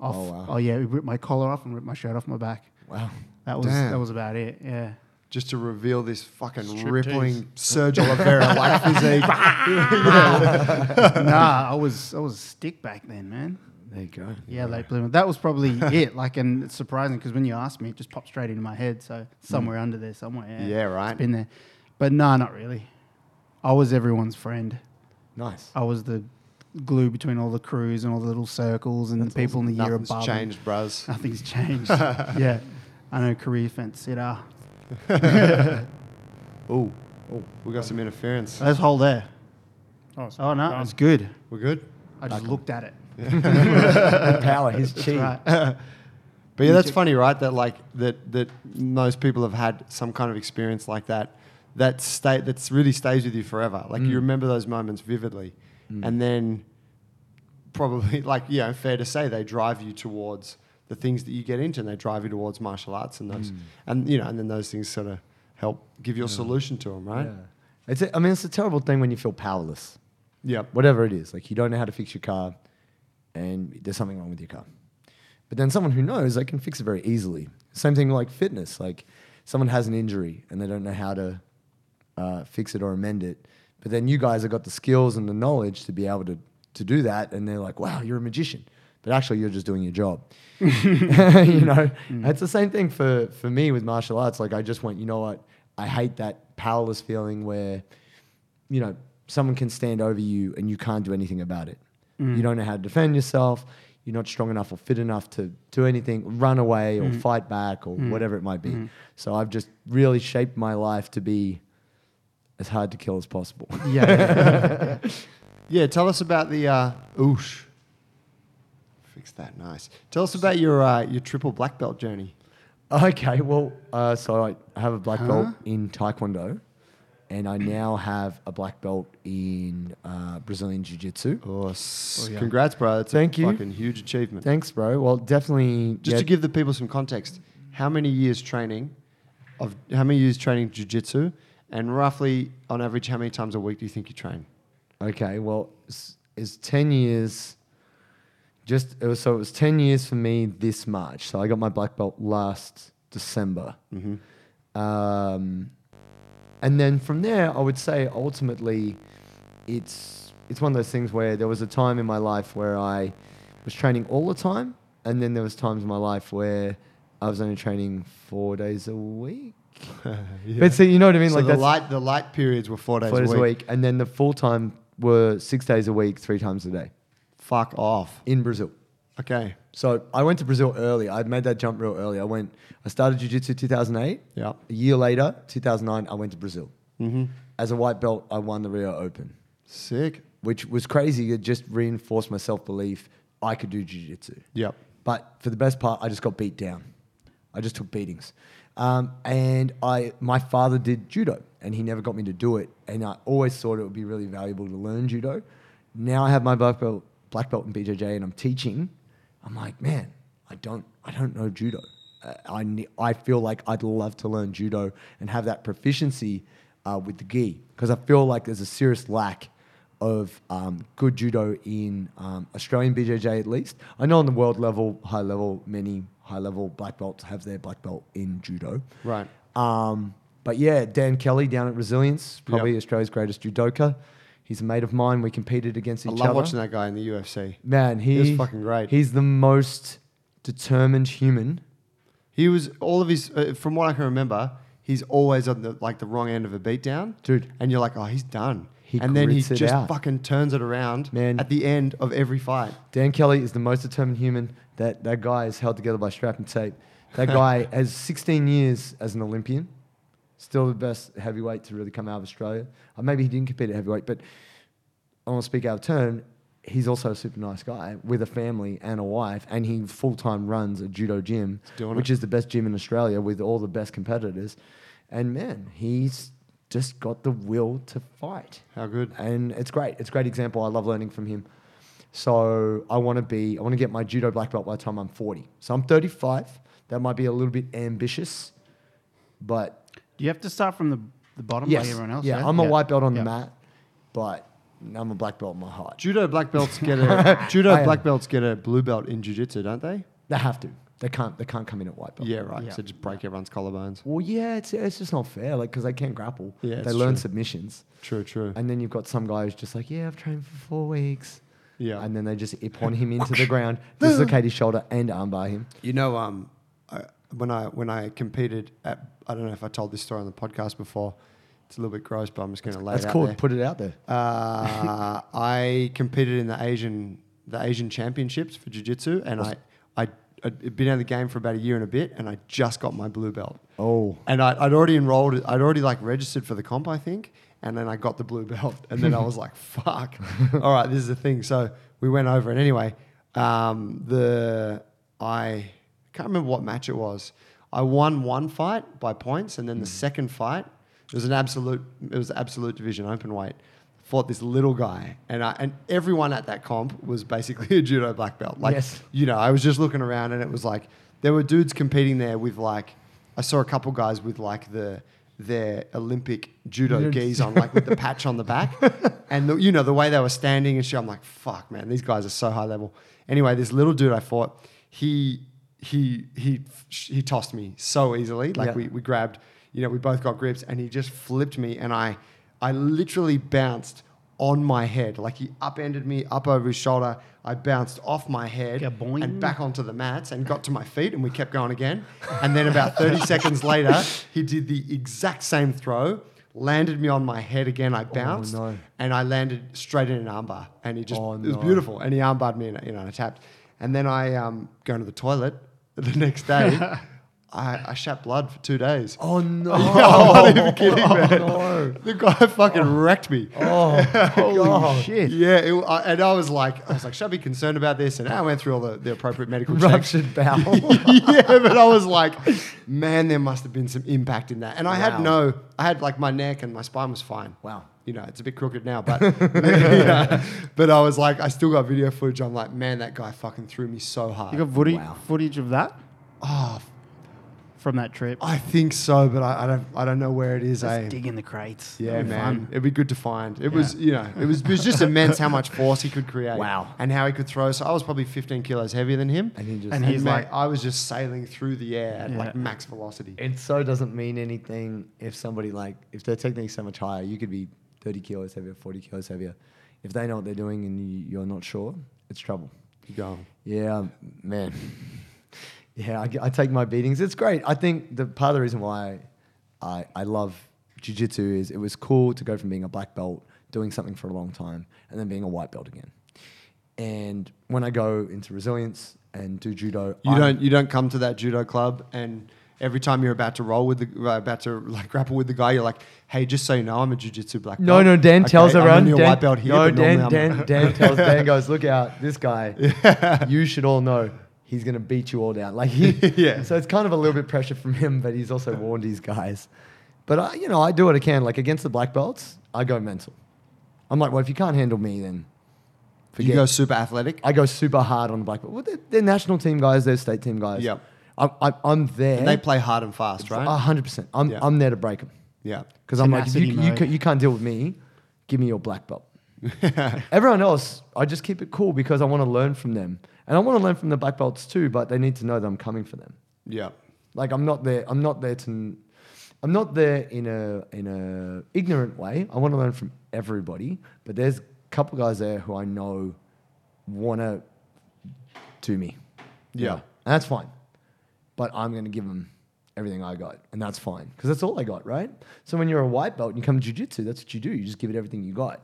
off. Oh, wow. oh yeah, he ripped my collar off and ripped my shirt off my back. Wow. That was Damn. that was about it. Yeah. Just to reveal this fucking Striptease. rippling Sergio Oliva like physique. nah, I was I was a stick back then, man. There you go. Yeah, late bloomer. That was probably it. Like, and it's surprising because when you asked me, it just popped straight into my head. So hmm. somewhere under there, somewhere. Yeah, Yeah, right. It's been there, but no, not really. I was everyone's friend. Nice. I was the glue between all the crews and all the little circles and the people in the year Nothing's above. them. changed, bros. Nothing's changed. yeah, I know career fence sitter. Ooh, oh, we got some interference. Let's hold there. Oh, Oh no, done. it's good. We're good. I just looked at it. Power, his chi. right. But yeah, that's funny, right? That like that that most people have had some kind of experience like that. That state that's really stays with you forever. Like you mm. remember those moments vividly, mm. and then probably like you know, fair to say they drive you towards the things that you get into, and they drive you towards martial arts and those, mm. and you know, and then those things sort of help give you a solution to them, right? Yeah. It's a, I mean, it's a terrible thing when you feel powerless. Yeah. Whatever it is. Like, you don't know how to fix your car and there's something wrong with your car. But then someone who knows, they can fix it very easily. Same thing like fitness. Like, someone has an injury and they don't know how to uh, fix it or amend it. But then you guys have got the skills and the knowledge to be able to, to do that. And they're like, wow, you're a magician. But actually, you're just doing your job. you know, it's the same thing for, for me with martial arts. Like, I just went, you know what? I hate that powerless feeling where, you know, someone can stand over you and you can't do anything about it. You don't know how to defend yourself. You're not strong enough or fit enough to do anything, run away or fight back or whatever it might be. So I've just really shaped my life to be as hard to kill as possible. Yeah. Yeah, tell us about the uh, oosh. Fix that, nice. Tell us about your uh, your triple black belt journey. Okay, well, uh, so I have a black belt in Taekwondo, and I now have a black belt in uh, Brazilian Jiu Jitsu. Oh, s- Oh, yeah. congrats, bro! That's Thank a you. fucking huge achievement. Thanks, bro. Well, definitely. Just yeah, to give the people some context, how many years training of how many years training jiu-jitsu and roughly on average how many times a week do you think you train? Okay, well, it's, it's 10 years. Just it was, so it was 10 years for me this March. So I got my black belt last December. Um, and then from there, I would say ultimately, it's it's one of those things where there was a time in my life where I was training all the time, and then there was times in my life where I was only training four days a week. But so you know what I mean? so like the light the light periods were four days, four days a, week. and then the full time were six days a week, three times a day Fuck off. in Brazil. Okay. So I went to Brazil early. I made that jump real early. I went. I started jiu-jitsu 2008. Yeah. A year later, 2009, I went to Brazil. Mm-hmm. As a white belt, I won the Rio Open, Sick. which was crazy. It just reinforced my self belief. I could do jiu-jitsu. Yep. But for the best part, I just got beat down. I just took beatings. Um, and I, my father did judo, and he never got me to do it. And I always thought it would be really valuable to learn judo. Now I have my black belt, black belt in BJJ, and I'm teaching. I'm like, man, I don't, I don't know judo. Uh, I, I feel like I'd love to learn judo and have that proficiency uh, with the gi because I feel like there's a serious lack of um, good judo in um, Australian BJJ at least. I know on the world level, high level, many high level black belts have their black belt in judo. Right. Um, but yeah, Dan Kelly down at Resilience, probably Yep. Australia's greatest judoka. He's a mate of mine. We competed against each other. I love other. watching that guy in the UFC. Man, he, was fucking great. He's the most determined human. He was all of his, uh, from what I can remember, he's always on the like the wrong end of a beatdown, Dude. And you're like, oh, he's done. He and then he just out. fucking turns it around, Man. at the end of every fight. Dan Kelly is the most determined human. That that guy is held together by strap and tape. That guy has 16 years as an Olympian. Still the best heavyweight to really come out of Australia. Uh, maybe he didn't compete at heavyweight, but I want to speak out of turn. He's also a super nice guy with a family and a wife, and he full time runs a judo gym, which it. is the best gym in Australia with all the best competitors. And man, he's just got the will to fight How good. and it's great. It's a great example. I love learning from him. So I want to be. I want to get my judo black belt by the time I'm 40. So I'm 35. That might be a little bit ambitious, but you have to start from the, the bottom yes, like everyone else? yeah, I'm a white belt on Yeah. the mat, but I'm a black belt in my heart. Judo black belts get a judo black belts get a blue belt in jiu-jitsu, don't they? They have to. They can't. They can't come in at white belt. Yeah, right. Yeah. So just break everyone's collarbones. Well, yeah, it's it's just not fair. Like because they can't grapple. Yeah, they learn true. submissions, True, true. and then you've got some guy who's just like, yeah, I've trained for four weeks. Yeah. And then they just ippon him into the ground, dislocate his shoulder, and armbar him. You know, um, I, when I when I competed at, I don't know if I told this story on the podcast before. It's a little bit gross, but I'm just going to lay That's it out cool. there. Put it out there. Uh, I competed in the Asian the Asian Championships for Jiu Jitsu, and I I I'd been out of the game for about a year and a bit, and I just got my blue belt. Oh. And I, I'd already enrolled. I'd already like registered for the comp, I think, and then I got the blue belt, and then I was like, "Fuck! All right, this is the thing." So we went over, and anyway, um, the I can't remember what match it was. I won one fight by points, and then the hmm. second fight it was an absolute. It was absolute division open weight. Fought this little guy, and I, and everyone at that comp was basically a judo black belt. Like, Yes. you know, I was just looking around, and it was like there were dudes competing there with like I saw a couple guys with like the their Olympic judo gis on, like with the patch on the back, and the, you know the way they were standing and shit. I'm like, fuck, man, these guys are so high level. Anyway, this little dude I fought, he he he he tossed me so easily. Like Yeah. we we grabbed, you know, we both got grips, and he just flipped me, and I I literally bounced on my head. Like he upended me up over his shoulder. I bounced off my head Gaboing. and back onto the mats and got to my feet and we kept going again. And then about 30 seconds later, he did the exact same throw, landed me on my head again. I bounced no. and I landed straight in an armbar. And he just, Oh, it was beautiful. And he armbarred me and, you know, and I tapped. And then I um, go to the toilet the next day. I, I shat blood for two days. Oh no! I'm not even oh, kidding, man. no. The guy fucking oh. wrecked me. Oh, Holy shit. Yeah, it, I, and I was like, I was like, should I be concerned about this? And I went through all the, the appropriate medical checks. Ruptured bowel. yeah, but I was like, man, there must have been some impact in that. And I Wow. had no, I had like my neck and my spine was fine. Wow. You know, it's a bit crooked now, but yeah. but I was like, I still got video footage. I'm like, man, that guy fucking threw me so hard. You got footage, Wow. footage of that oh, from that trip? I think so, but I, I don't, I don't know where it is. Let's eh? dig in the crates. Yeah, That'd man, fun. it'd be good to find. It Yeah. was, you know, it was, it was just immense how much force he could create. Wow. and how he could throw. So I was probably 15 kilos heavier than him, And he just. And and he's man, like- I was just sailing through the air at like max velocity. it so doesn't mean anything if somebody like if their technique's so much higher, you could be 30 kilos heavier, 40 kilos heavier. If they know what they're doing and you, you're not sure, it's trouble. You go. Yeah, man. Yeah, I, I take my beatings. It's great. I think the part of the reason why I, I love jiu-jitsu is it was cool to go from being a black belt, doing something for a long time, and then being a white belt again. And when I go into resilience and do judo, You I'm- don't, you don't come to that judo club and. Every time you're about to roll with the, uh, about to like grapple with the guy, you're like, "Hey, just so you know, I'm a jujitsu black belt." No, no, Dan Okay, tells I'm everyone. a Dan, white belt here, no, Dan, Dan, Dan tells Dan goes, look out, this guy. You should all know he's gonna beat you all down. Like he, Yeah. So it's kind of a little bit pressure from him, but he's also warned his guys. But I, you know, I do what I can. Like against the black belts, I go mental. I'm like, well, if you can't handle me, then forget. You go super athletic. I go super hard on the black belt. Well, they're, they're national team guys. They're state team guys. Yep. I'm, I'm, I'm there. And they play hard and fast, right? A hundred percent. I'm, Yeah. I'm there to break them. yeah. Because I'm like, if you, you, can, you can't deal with me, give me your black belt. Everyone else, I just keep it cool because I want to learn from them. And I want to learn from the black belts too, but they need to know that I'm coming for them. Yeah. Like I'm not there. I'm not there to. I'm not there in a in a ignorant way. I want to learn from everybody, but there's a couple guys there who I know want to do me. you Yeah. know, and that's fine. But I'm going to give them everything I got, and that's fine because that's all I got, right? So when you're a white belt and you come to jujitsu, that's what you do. You just give it everything you got,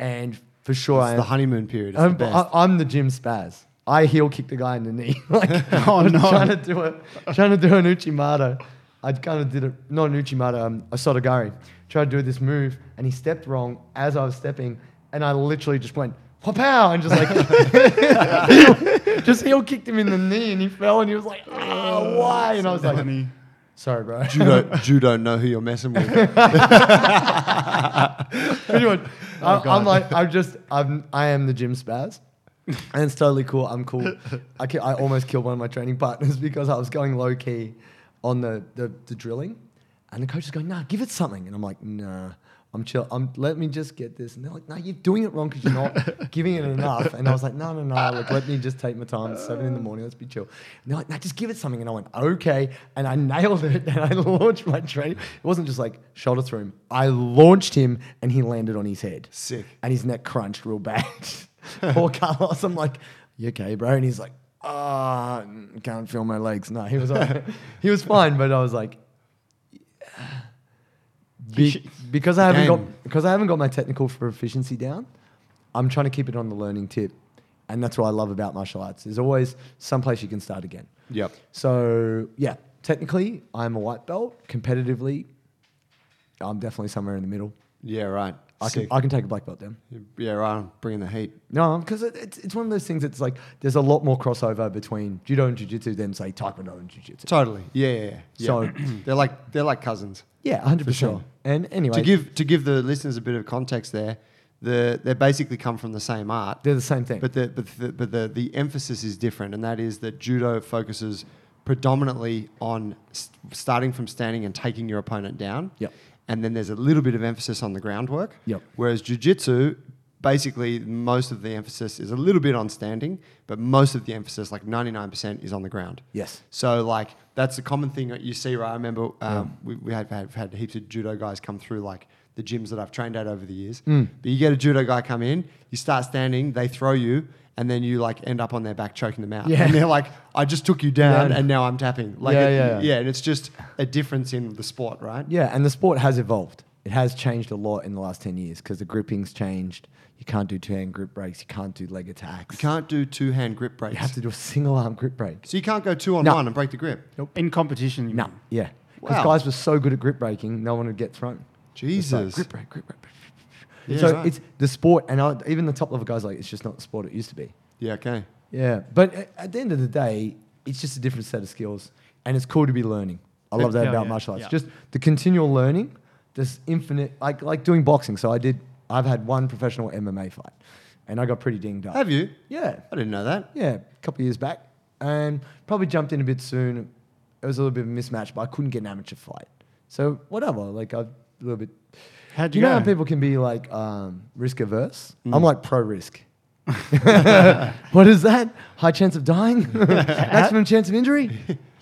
and for sure, I It's am, the honeymoon period. It's I'm, the best. I, am the gym spaz. I heel kick the guy in the knee. like, Oh, I was no. trying to do it, trying to do an Uchimata. I kind of did it, not an Uchimata, um, a Sotogari. Tried to do this move, and he stepped wrong as I was stepping, and I literally just went pow and just like just heel kicked him in the knee, and he fell, and he was like, oh, why? And I was like, Funny. sorry, bro. judo, judo know who you're messing with. anyway, I, oh, God. I'm like, I'm just, I'm, I am the gym spaz. And it's totally cool. I'm cool. I, ki- I almost killed one of my training partners because I was going low key on the, the, the drilling. And the coach is going, nah, give it something. And I'm like, nah, I'm chill. I'm, let me just get this. And they're like, no, you're doing it wrong because you're not giving it enough. And I was like, no, no, no. Like, let me just take my time. It's seven in the morning. Let's be chill. And they're like, no, just give it something. And I went, okay. And I nailed it. And I launched my training. It wasn't just like shoulder through him. I launched him and he landed on his head Sick. and his neck crunched real bad. Poor Carlos. I'm like, you okay, bro? And he's like, ah, can't feel my legs. No, he was like, he was fine, but I was like, be- because I haven't Game. got because I haven't got my technical proficiency down. I'm trying to keep it on the learning tip, and that's what I love about martial arts. There's always some place you can start again. yep. So yeah, technically, I'm a white belt. Competitively, I'm definitely somewhere in the middle. Yeah, right. I can, I can take a black belt then. yeah, right. I'm bringing the heat. No, because it, it's, it's one of those things that's like there's a lot more crossover between judo and jiu-jitsu than say taekwondo and jiu-jitsu. Totally. Yeah, yeah, yeah. So- they're like they're like cousins. Yeah, 100%. For sure. And anyway, To give to give the listeners a bit of context there, the they basically come from the same art, they're the same thing. but the but the, but the the emphasis is different, and that is that judo focuses predominantly on s- starting from standing and taking your opponent down. Yep. And then there's a little bit of emphasis on the groundwork. Yep. Whereas jujitsu, basically most of the emphasis is a little bit on standing, but most of the emphasis, like 99%, is on the ground. yes. So like that's a common thing that you see, right? I remember um, we, we had, had had heaps of judo guys come through like the gyms that I've trained at over the years. Mm. But you get a judo guy come in, you start standing, they throw you, and then you like end up on their back choking them out. Yeah. And they're like, I just took you down Yeah. and now I'm tapping. Like Yeah, it- yeah. yeah. And it's just a difference in the sport, right? Yeah, and the sport has evolved. It has changed a lot in the last 10 years because the gripping's changed. You can't do two-hand grip breaks. You can't do leg attacks. You can't do two hand grip breaks. You have to do a single-arm grip break. so you can't go two on No. one and break the grip. In competition, you No, mean? yeah. Because Wow. guys were so good at grip breaking, no one would get thrown. It's like, Jesus. grip break, grip break. Yeah, so right. it's the sport, and I, even the top level guys like it's just not the sport it used to be. Yeah, okay. Yeah, but a- at the end of the day, it's just a different set of skills, and it's cool to be learning. I love that Yeah, about yeah, martial arts. yeah. Just the continual learning, this infinite, like like doing boxing. So I did. I've had one professional MMA fight, and I got pretty dinged up. Have you? Yeah, I didn't know that. yeah, a couple of years back, and probably jumped in a bit soon. It was a little bit of a mismatch, but I couldn't get an amateur fight. So whatever, like I a little bit. How'd Do you you know go? how people can be like um, risk averse? Mm. I'm like pro risk. what is that? High chance of dying? Maximum chance of injury?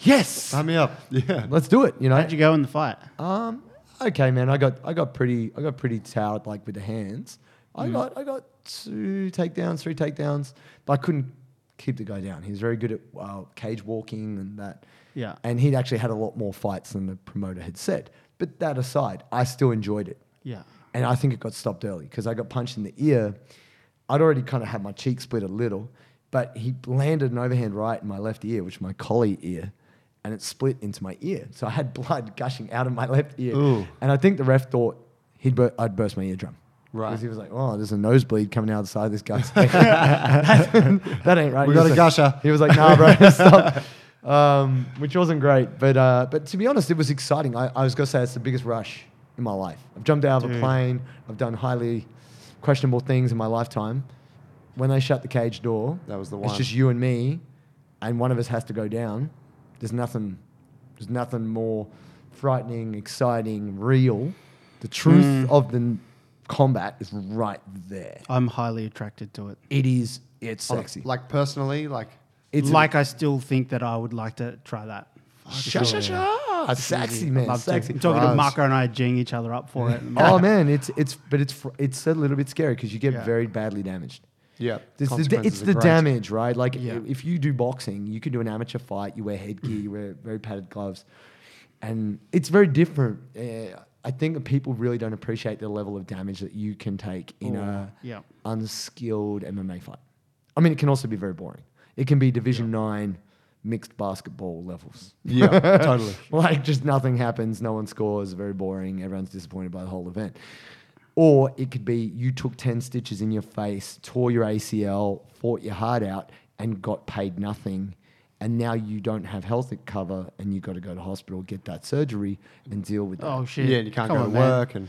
Yes. Sign me up. Yeah. Let's do it. You know. How'd you go in the fight? Um. Okay, man. I got I got pretty I got pretty towed like with the hands. I got I got two takedowns, three takedowns, but I couldn't keep the guy down. He was very good at uh, cage walking and that. Yeah. And he'd actually had a lot more fights than the promoter had said. But that aside, I still enjoyed it. Yeah. And I think it got stopped early because I got punched in the ear. I'd already kind of had my cheek split a little, but he landed an overhand right in my left ear, which is my collie ear, and it split into my ear. So I had blood gushing out of my left ear. Ooh. And I think the ref thought he'd bur- I'd burst my eardrum. Right. Because he was like, oh, there's a nosebleed coming out the side of this guy's face. that ain't right. We He got a like- gusher. He was like, nah, bro, stop. Um, which wasn't great. But, uh, but to be honest, it was exciting. I, I was going to say it's the biggest rush in my life. I've jumped out of a plane. I've done highly questionable things in my lifetime. When they shut the cage door, That was the one. it's just you and me, and one of us has to go down. There's nothing, there's nothing more frightening, exciting, real. The truth Mm. of the n- combat is right there. I'm highly attracted to it. It is. It's sexy. Like personally, like It's like I still think that I would like to try that. Sha sha sha. Sexy I'd man, love to. sexy. I'm talking to Marco and I are geeing each other up for it. Oh man, it's it's but it's fr- it's a little bit scary because you get Yeah. very badly damaged. yeah, It's the, it's the damage, right? Like Yeah. if you do boxing, you can do an amateur fight. You wear headgear, you wear very padded gloves, and it's very different. Uh, I think people really don't appreciate the level of damage that you can take in a yeah. unskilled MMA fight. I mean, it can also be very boring. It can be Division Nine mixed basketball levels. Yeah, totally. like just nothing happens, no one scores, very boring, everyone's disappointed by the whole event. Or it could be you took 10 stitches in your face, tore your ACL, fought your heart out, and got paid nothing. And now you don't have health cover and you've got to go to hospital, get that surgery, and deal with that. Oh shit. Yeah, and you can't Come go on, to man. work, and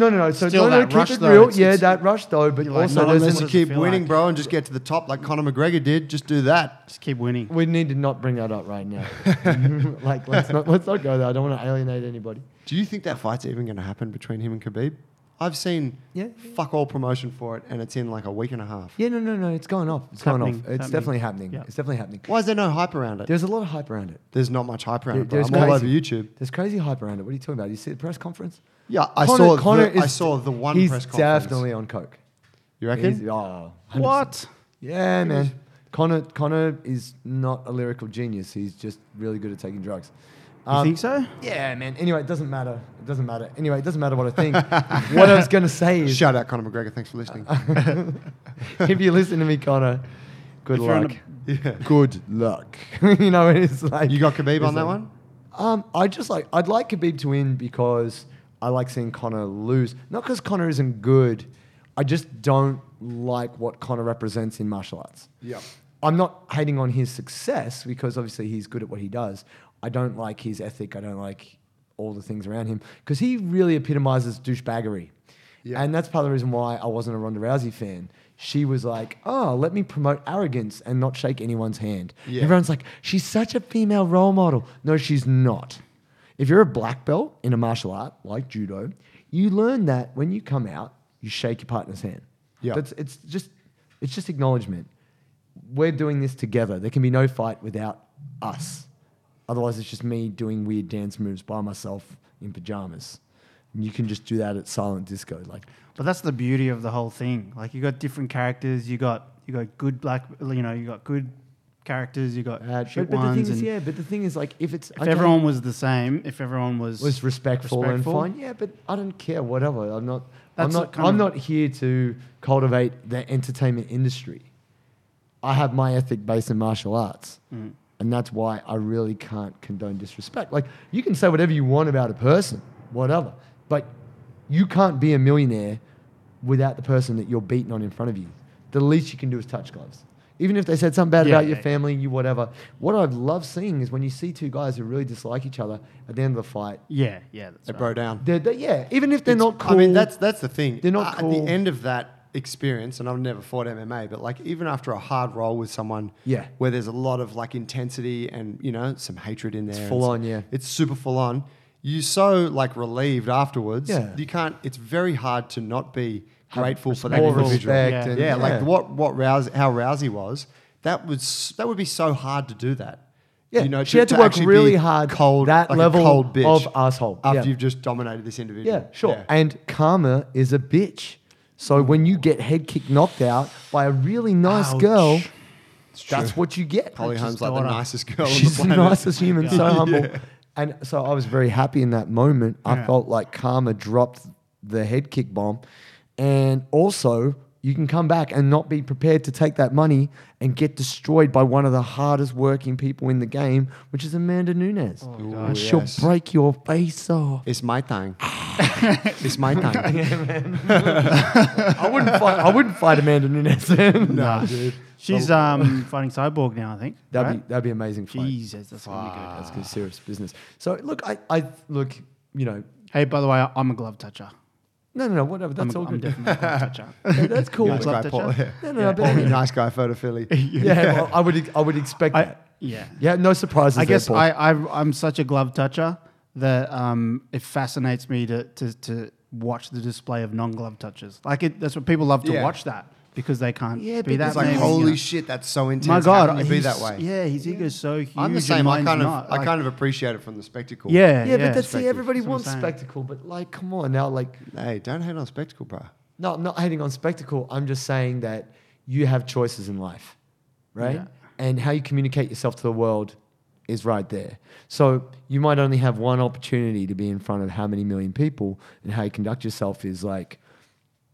no, no, no. So Still no, no, that keep rush it though, real. it's- yeah, it's- that rush though. But you're like, also, not there's unless you does keep feel winning, like? bro, and just get to the top like Conor McGregor did, just do that. Just keep winning. we need to not bring that up right now. like, let's not let's not go there. I don't want to alienate anybody. Do you think that fight's even going to happen between him and Khabib? I've seen Yeah. fuck all promotion for it, and it's in like a week and a half. Yeah, no, no, no. It's going off. It's, It's going off. It's It's happening. definitely happening. Yeah. It's definitely happening. Why is there no hype around it? There's a lot of hype around it. There's not much hype around There- it. Bro. I'm all over crazy. YouTube. There's crazy hype around it. What are you talking about? You see the press conference? Yeah, I Conor- saw. Conor the, I is- saw the one He's press conference. definitely on coke. You reckon? He's- oh, 100%. What? Yeah, man. Conor Conor is not a lyrical genius. He's just really good at taking drugs. You Um, think so? Yeah, man. Anyway, it doesn't matter. It doesn't matter. Anyway, it doesn't matter what I think. what I was going to say is Shout out Conor McGregor. Thanks for listening. if you listen to me, Conor, good If you're luck. yeah. Good luck. you know, it's like You got Khabib on that like- one? Um, I just like I'd like Khabib to win because I like seeing Conor lose. Not because Conor isn't good. I just don't like what Conor represents in martial arts. Yeah. I'm not hating on his success because obviously he's good at what he does. I don't like his ethic. I don't like all the things around him because he really epitomizes douchebaggery. Yeah. And that's part of the reason why I wasn't a Ronda Rousey fan. She was like, oh, let me promote arrogance and not shake anyone's hand. Yeah. Everyone's like, she's such a female role model. No, she's not. If you're a black belt in a martial art like judo, you learn that when you come out, you shake your partner's hand. Yeah. That's it's just it's just acknowledgement. We're doing this together. There can be no fight without us. Otherwise, it's just me doing weird dance moves by myself in pajamas. And you can just do that at silent disco. Like, But that's the beauty of the whole thing. Like you got different characters. You got you got good black. You know, you got good characters. You got uh, shit but, but the ones. thing is, yeah. But the thing is, like, if it's if okay, everyone was the same, if everyone was was respectful, respectful. and fine, yeah. But I don't care. Whatever. I'm not. That's I'm not. I'm not here to cultivate the entertainment industry. I have my ethic based in martial arts. Mm. And that's why I really can't condone disrespect. Like, you can say whatever you want about a person, whatever, but you can't be a millionaire without the person that you're beating on in front of you. The least you can do is touch gloves. Even if they said something bad Yeah, about your yeah. family, you whatever. What I love seeing is when you see two guys who really dislike each other at the end of the fight. yeah, yeah. That's They right. bro down. They're, they yeah, even if they're It's- not cool. I mean, that's that's the thing. They're not Uh, At the end of that experience, and I've never fought MMA, but like even after a hard roll with someone, Yeah. where there's a lot of like intensity and you know some hatred in there, and full some- on, yeah. it's super full on. You're so like relieved afterwards. Yeah. you can't. It's very hard to not be grateful for that individual. respect. Yeah. And, Yeah, like what what Rousey, how Rousey was. That was that would be so hard to do that. Yeah, you know, she had to work actually really be hard Cold, that like level cold bitch of asshole. after Yeah. you've just dominated this individual. Yeah, sure. And karma is a bitch. So when you get head kick knocked out by a really nice Ouch. girl, that's what you get. Holly Just Holm like the daughter. nicest girl She's on the the nicest human, so humble. And so I was very happy in that moment. I Yeah. felt like karma dropped the head kick bomb. And also, you can come back and not be prepared to take that money and get destroyed by one of the hardest working people in the game, which is Amanda Nunes. Oh, Ooh, and she'll yes. break your face off. It's my time. it's my time. I wouldn't fight. I wouldn't fight Amanda Nunes. Nah. dude. She's um fighting Cyborg now, I think. That'd right? be that'd be amazing fight. Jesus, that's gonna be good. That's good, serious business. So look, I, I look, you know, Hey, by the way, I'm a glove toucher. No, no, no, whatever. That's I'm, all I'm good. definitely a glove toucher. Yeah, that's cool. Nice but- guy, Paul. toucher. no, no, no, but nice guy, photo Philly. yeah, well, I would, I would expect I, that. yeah. Yeah, no surprises. I there, guess Paul. I, I I'm such a glove toucher that um, it fascinates me to, to, to watch the display of non-glove touches. Like it, that's what people love to Yeah. watch that because they can't Yeah, be because that. It's like, maybe, holy you know. shit, that's so intense. My How God, can you be that way? Yeah, his ego's so huge. I'm the same. I kind of, not. I kind of appreciate it from the spectacle. yeah, yeah, but that's see, everybody That's wants spectacle, but like, come on now, like, Hey, don't hate on spectacle, bro. no, I'm not hating on spectacle. I'm just saying that you have choices in life, right? Yeah. And how you communicate yourself to the world is right there. So you might only have one opportunity to be in front of how many million people, and how you conduct yourself is like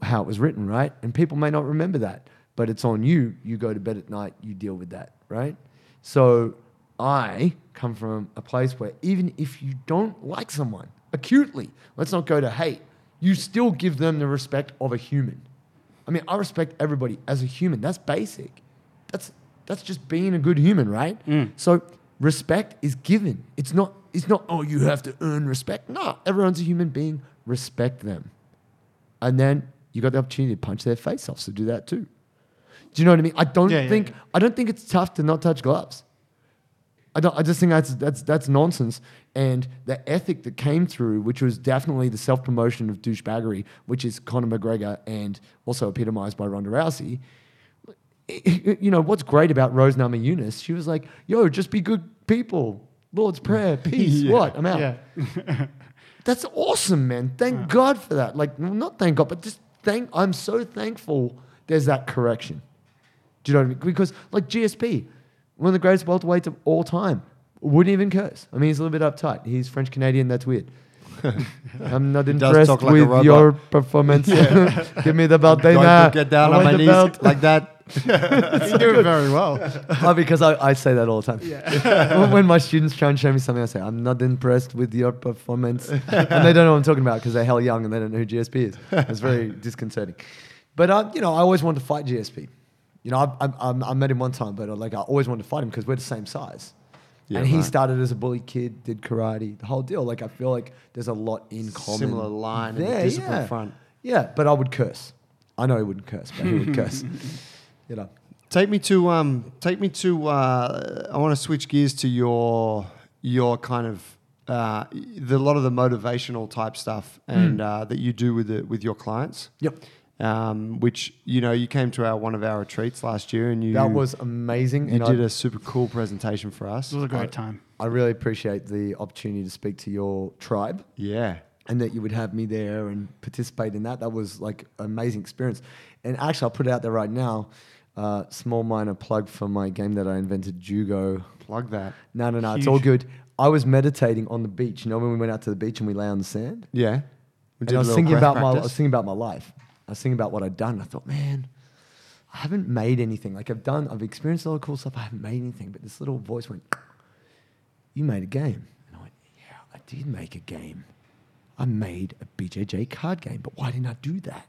how it was written, right? And people may not remember that, but it's on you. You go to bed at night, you deal with that, right? So I come from a place where even if you don't like someone acutely, let's not go to hate, you still give them the respect of a human. I mean, I respect everybody as a human. That's basic. That's that's just being a good human, right? Mm. So respect is given. It's not it's not oh you have to earn respect. No, everyone's a human being. Respect them. And then you got the opportunity to punch their face off, so do that too. Do you know what I mean? I don't Yeah, think yeah. I don't think it's tough to not touch gloves. I don't. I just think that's that's that's nonsense. And the ethic that came through, which was definitely the self promotion of douchebaggery, which is Conor McGregor and also epitomized by Ronda Rousey. You know what's great about Rose Namajunas? She was like, "Yo, just be good people. Lord's prayer, peace. What? I'm out." That's awesome, man. Thank God for that. Like, not thank God, but just thank. I'm so thankful. There's that correction. Do you know what I mean? Because like GSP, one of the greatest welterweights of all time, wouldn't even curse. I mean, he's a little bit uptight. He's French Canadian. That's weird. I'm not impressed like with your performance. Give me the belt, Going to get down I on my knees belt. like that. you do it very well. oh, because I, I say that all the time. when, when my students try and show me something, I say, I'm not impressed with your performance. and they don't know what I'm talking about because they're hell young and they don't know who GSP is. It's very disconcerting. But, uh, you know, I always wanted to fight GSP. You know, I, I, I, I met him one time, but uh, like I always wanted to fight him because we're the same size. Yeah, and he right. started as a bully kid, did karate, the whole deal. Like I feel like there's a lot in common. Similar line and there, discipline yeah. front. Yeah, but I would curse. I know he wouldn't curse, but he would curse. You know. Take me to um. Take me to. Uh, I want to switch gears to your your kind of uh, the a lot of the motivational type stuff and uh, that you do with the, with your clients. Yep. Um, which you know you came to our one of our retreats last year and you That was amazing. you and did a super cool presentation for us. It was a great time. I really appreciate the opportunity to speak to your tribe Yeah. and that you would have me there and participate in that. That was like an amazing experience. And actually, I'll put it out there right now. Uh, small minor plug for my game that I invented, Jiugo. Plug that. No, no, no, it's all good. I was meditating on the beach. You know when we went out to the beach and we lay on the sand? Yeah. And I a was thinking breath about my, I was thinking about my life. I was thinking about what I'd done. I thought, man, I haven't made anything. Like I've done, I've experienced a lot of cool stuff. I haven't made anything. But this little voice went, "You made a game." And I went, "Yeah, I did make a game. I made a BJJ card game. But why didn't I do that?"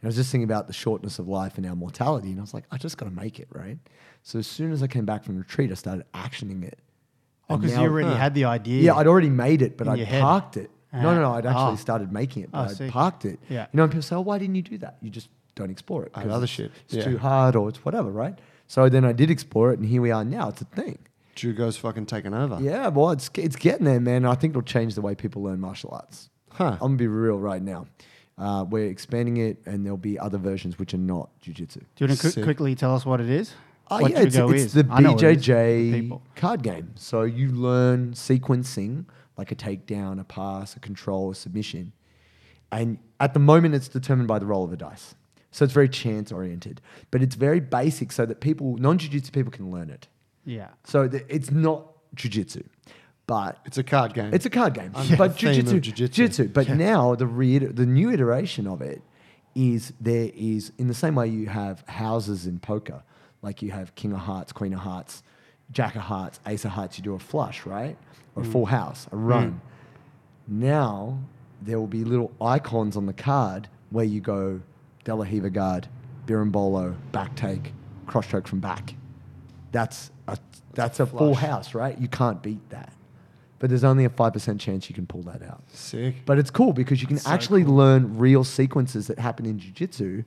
And I was just thinking about the shortness of life and our mortality. And I was like, I just got to make it right. So as soon as I came back from retreat, I started actioning it. Oh, because you already Huh. had the idea. yeah, I'd already made it, but head. parked it. No, no, no, I'd Ah. actually Oh. started making it, Oh, I but I'd see. parked it. Yeah. You know, and people say, oh, why didn't you do that? You just don't explore it. I other it's- shit. It's Yeah. too hard or it's whatever, right? So then I did explore it, and here we are now. It's a thing. Jiugo's fucking taken over. Yeah, well, it's, it's getting there, man. I think it'll change the way people learn martial arts. Huh. I'm going to be real right now. Uh, we're expanding it, and there'll be other versions which are not jujitsu. Do you want to Sick. quickly tell us what it is? Oh, what yeah, it's, Jiugo it's is? the I it is BJJ people. card game. So you learn sequencing, like a takedown, a pass, a control, a submission. And at the moment, it's determined by the roll of the dice. So it's very chance oriented, but it's very basic so that people, non jiu-jitsu people can learn it. Yeah. So th- it's not jiu-jitsu, but It's a card game. it's a card game, Under but the theme of jiu-jitsu, jiu-jitsu. jiu-jitsu. But now the re- the new iteration of it is there is in the same way you have houses in poker, like you have King of Hearts, Queen of Hearts, Jack of Hearts, Ace of Hearts. You do a flush, right, or a mm. full house, a run. Mm. Now there will be little icons on the card where you go De La Riva guard, Berimbolo, back take, cross choke from back. That's a that's a full house, right? You can't beat that. But there's only a five percent chance you can pull that out. Sick. But it's cool because you can So actually cool. learn real sequences that happen in jiu-jitsu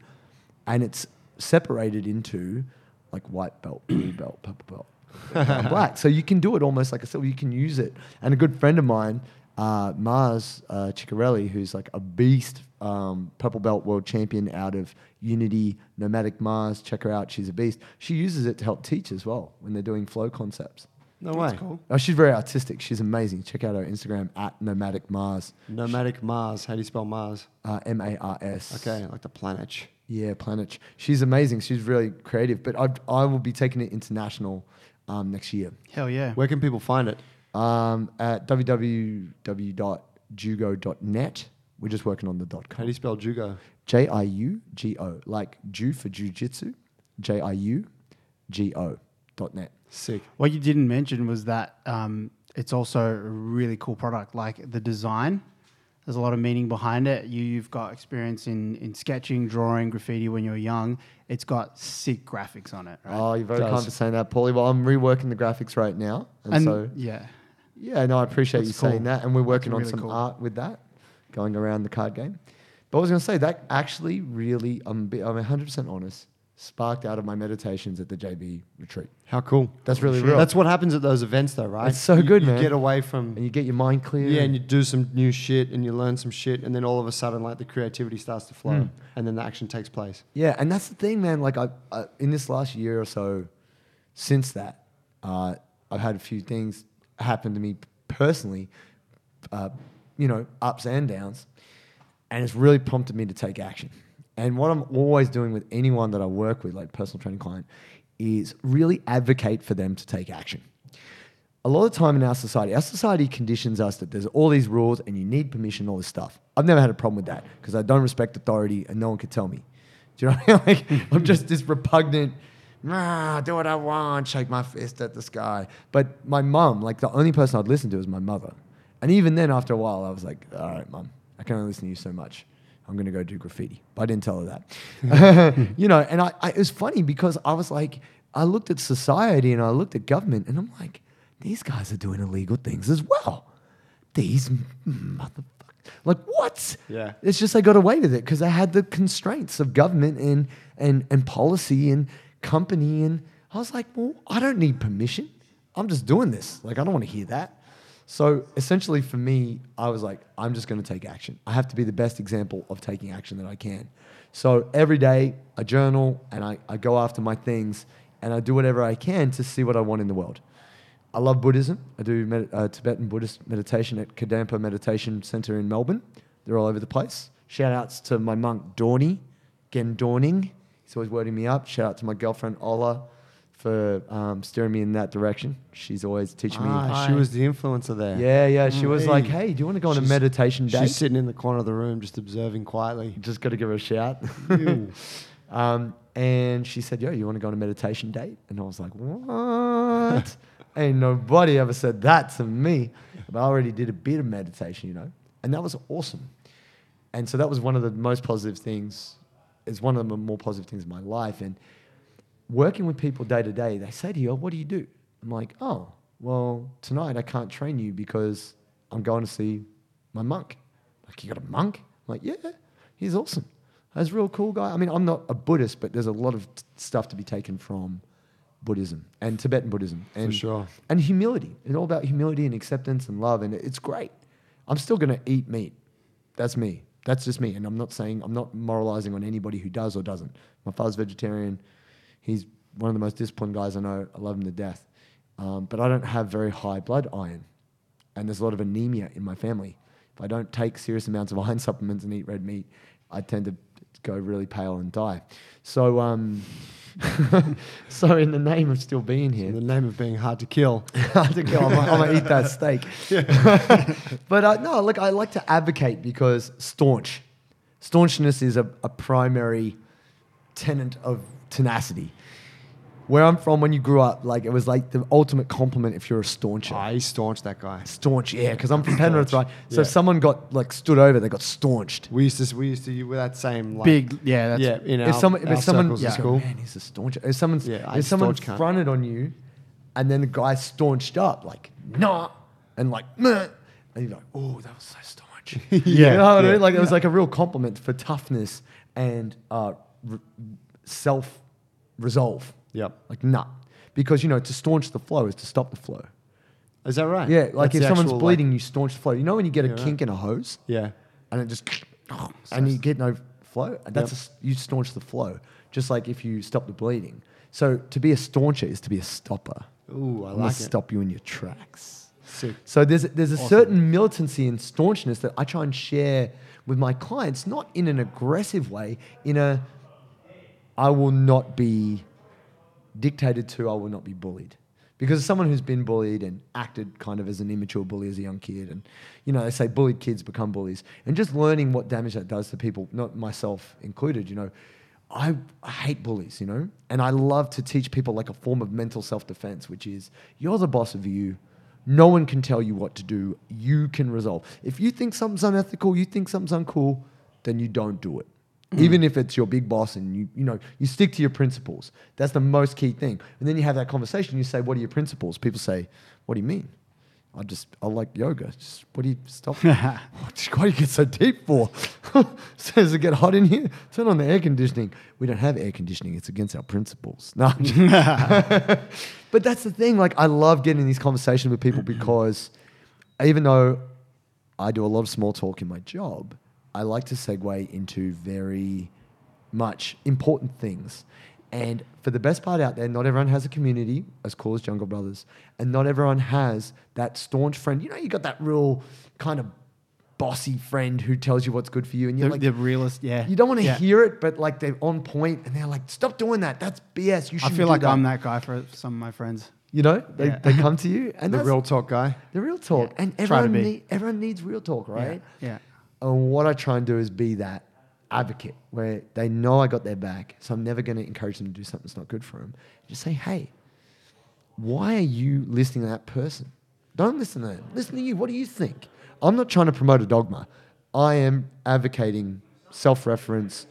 and it's separated into like white belt, blue belt, purple belt, and black. So you can do it almost like a silver. You can use it. And a good friend of mine, uh, Mars uh, Ciccarelli, who's like a beast, um, purple belt world champion out of Unity Nomadic Mars. Check her out. She's a beast. She uses it to help teach as well when they're doing flow concepts. No way. cool. Oh, she's very artistic. She's amazing. Check out her Instagram at Nomadic Mars. Nomadic Mars. How do you spell Mars? Uh, M A R S. Okay, like the planet. Yeah, Planet. She's amazing. She's really creative. But I, I will be taking it international um, next year Hell yeah. Where can people find it? um, at www.jiugo.net. We're just working on the dot How do you spell Jiugo? J I U G O, like Jew for Jiu Jitsu. J I U G O dot net. Sick. What you didn't mention was that um, it's also a really cool product. Like the design, there's a lot of meaning behind it. You, you've got experience in, in sketching, drawing, graffiti when you were young. It's got sick graphics on it. Right? Oh, you're very Does. kind for saying that, Paulie. Well, I'm reworking the graphics right now. And, and so, yeah, yeah, no, I appreciate That's you saying that. And we're working on some cool. art with that, going around the card game. But I was going to say, that actually really, I'm, I'm 100% honest, sparked out of my meditations at the JB retreat. How cool. That's really real. That's what happens at those events, though, right? It's so You- good, you man. get away from and you get your mind clear. yeah, and you do some new shit, and you learn some shit, and then all of a sudden, like the creativity starts to flow, Hmm. and then the action takes place. Yeah, and that's the thing, man. Like, I, I in this last year or so, since that, uh, I've had a few things happen to me personally, uh, you know, ups and downs, and it's really prompted me to take action. And what I'm always doing with anyone that I work with, like personal training client, is really advocate for them to take action. A lot of time in our society, our society conditions us that there's all these rules and you need permission, all this stuff. I've never had a problem with that because I don't respect authority and no one can tell me. Do you know what I mean? Like, I'm just this repugnant, nah, do what I want, shake my fist at the sky. But my mum, like the only person I'd listen to is my mother. And even then, after a while, I was like, all right, mum, I can only listen to you so much. I'm going to go do graffiti. But I didn't tell her that. you know, and I, I, it was funny because I was like, I looked at society and I looked at government and I'm like, these guys are doing illegal things as well. These motherfuckers. Like, what? Yeah. It's just they got away with it because they had the constraints of government and, and, and policy and company. And I was like, well, I don't need permission. I'm just doing this. Like, I don't want to hear that. So essentially, for me, I was like, I'm just going to take action. I have to be the best example of taking action that I can. So every day, I journal and I, I go after my things and I do whatever I can to see what I want in the world. I love Buddhism. I do med- uh, Tibetan Buddhist meditation at Kadampa Meditation Center in Melbourne. They're all over the place. Shout outs to my monk Dorney, Gen Dorning. He's always wording me up. Shout out to my girlfriend Ola for um, steering me in that direction. She's always teaching me. Ah, she was the influencer there. Yeah, yeah. She was Hey. like, "Hey, do you want to go on a She's- meditation date?" She's sitting in the corner of the room, just observing quietly. Just got to give her a shout. Ew. um, and she said, "Yo, you want to go on a meditation date?" And I was like, "What?" Ain't nobody ever said that to me. But I already did a bit of meditation, you know, and that was awesome. And so that was one of the most positive things. It's one of the more positive things in my life. And working with people day to day, they say to you, oh, "What do you do?" I'm like, "Oh, well, tonight I can't train you because I'm going to see my monk." Like, you got a monk? I'm like, yeah, he's awesome. He's a real cool guy. I mean, I'm not a Buddhist, but there's a lot of t- stuff to be taken from Buddhism and Tibetan Buddhism. And, sure. And humility. It's all about humility and acceptance and love. And it's great. I'm still going to eat meat. That's me. That's just me. And I'm not saying, I'm not moralizing on anybody who does or doesn't. My father's vegetarian. He's one of the most disciplined guys I know. I love him to death. Um, but I don't have very high blood iron. And there's a lot of anemia in my family. If I don't take serious amounts of iron supplements and eat red meat, I tend to go really pale and die. So, um, so in the name of still being here, In the name of being hard to kill. hard to gonna- I'm gonna eat that steak. but uh, no, look, I like to advocate because staunch. Staunchness is a, a primary tenant of tenacity. Where I'm from, when you grew up, like it was like the ultimate compliment if you're a stauncher. He staunched that guy. Staunch, yeah, because I'm from Penrith, right? So Yeah. if someone got like stood over, they got staunched. We used to we used to use that same like, Big, yeah, that's yeah in if someone, our if someone, circles yeah, school. man, he's a staunch. If someone's, Yeah, I if someone staunch cunt. fronted on you, and then the guy staunched up, like nah, and like meh, and you're like, oh, that was so staunch. Yeah, you know what I yeah. mean? Like it was like a real compliment for toughness and uh, re- self resolve. Yep. Like nah, because you know to staunch the flow is to stop the flow. Is that right? Yeah, like That's if the someone's actual, bleeding, you staunch the flow. You know when you get a Yeah, kink in a hose yeah. and it just oh, and you get no flow. That's a s you staunch the flow, just like if you stop the bleeding. So to be a stauncher is to be a stopper. Ooh, I I'm gonna like it. stop you in your tracks. Sick. So there's there's a certain militancy and staunchness that I try and share with my clients, not in an aggressive way, in a I will not be dictated to, I will not be bullied. Because someone who's been bullied and acted kind of as an immature bully as a young kid, and you know, they say bullied kids become bullies, and just learning what damage that does to people, not myself included, you know, I, hate bullies, you know, and I love to teach people like a form of mental self defense, which is you're the boss of you. No one can tell you what to do. You can resolve. If you think something's unethical, you think something's uncool, then you don't do it. Mm. Even if it's your big boss and you, you know, you stick to your principles. That's the most key thing. And then you have that conversation. You say, "What are your principles?" People say, "What do you mean?" I just I like yoga. Just what do you stop? Why do you get so deep for? Says it get hot in here. Turn on the air conditioning. We don't have air conditioning. It's against our principles. No, but that's the thing. Like I love getting in these conversations with people because even though I do a lot of small talk in my job, I like to segue into very much important things. And for the best part out there, not everyone has a community as cool as Jungle Brothers, and not everyone has that staunch friend. You know, you got that real kind of bossy friend who tells you what's good for you, and you're the, like, the realist, yeah. you don't want to Yeah. hear it, but like they're on point, and they're like, stop doing that. That's BS. You I should. feel like I'm that guy for some of my friends. You know, they, Yeah. they come to you, and The real talk guy. the real talk, Yeah. and everyone need, everyone needs real talk, right? Yeah. And what I try and do is be that advocate where they know I got their back. So I'm never going to encourage them to do something that's not good for them. Just say, hey, why are you listening to that person? Don't listen to them. Listen to you. What do you think? I'm not trying to promote a dogma. I am advocating self reference.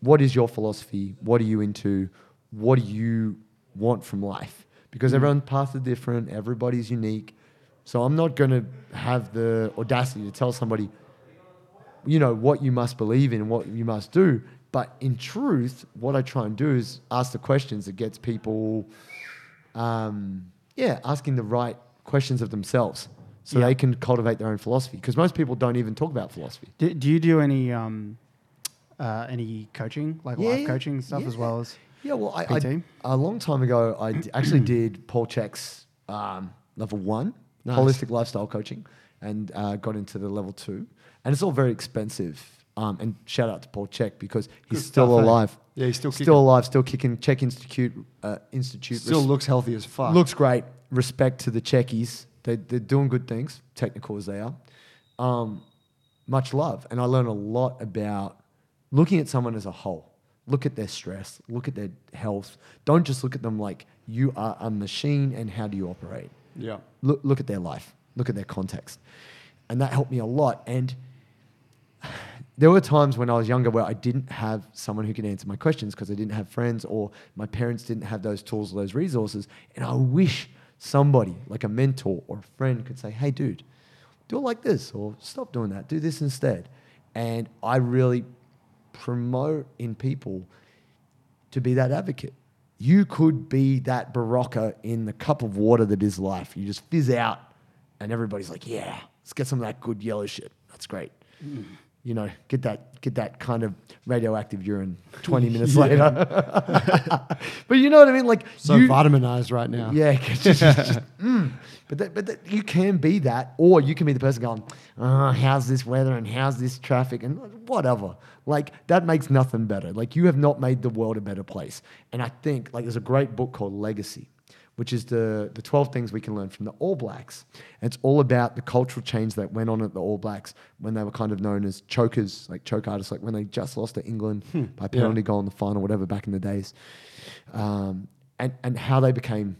What is your philosophy? What are you into? What do you want from life? Because mm. everyone's paths are different, everybody's unique. So I'm not going to have the audacity to tell somebody, you know, what you must believe in and what you must do. But in truth, what I try and do is ask the questions that gets people, um, yeah, asking the right questions of themselves so Yeah. they can cultivate their own philosophy. Because most people don't even talk about philosophy. Do, do you do any um, uh, any coaching, like Yeah, life coaching stuff, as well as? Yeah, well, I, a long time ago, I d- actually did Paul Chek's um, level one Nice. holistic lifestyle coaching, and uh, got into the level two, and it's all very expensive. Um, and shout out to Paul Chek because he's Good still stuff, alive. Yeah, he's still still kicking. alive, still kicking. CHEK Institute, uh, Institute Still res- looks healthy as fuck. looks great. Respect to the Czechies. They, they're doing good things, technical as they are. Um, much love. And I learned a lot about looking at someone as a whole. Look at their stress, look at their health. Don't just look at them like you are a machine and how do you operate. Yeah. Look, look at their life, look at their context. And that helped me a lot. And there were times when I was younger where I didn't have someone who could answer my questions because I didn't have friends or my parents didn't have those tools or those resources. And I wish somebody, like a mentor or a friend, could say, hey, dude, do it like this or stop doing that, do this instead. And I really promote in people to be that advocate. You could be that Berocca in the cup of water that is life. You just fizz out, and everybody's like, "Yeah, let's get some of that good yellow shit. That's great." Mm. You know, get that get that kind of radioactive urine twenty minutes later. but you know what I mean? Like So you, vitaminized right now. yeah, just, just- just- mm. but that, but that, you can be that, or you can be the person going, oh, "How's this weather and how's this traffic and whatever." Like that makes nothing better. Like you have not made the world a better place. And I think like there's a great book called Legacy, which is the, the 12 things we can learn from the All Blacks. And it's all about the cultural change that went on at the All Blacks when they were kind of known as chokers, like choke artists, like when they just lost to England by penalty goal in the final, whatever, back in the days. Um, and, and how they became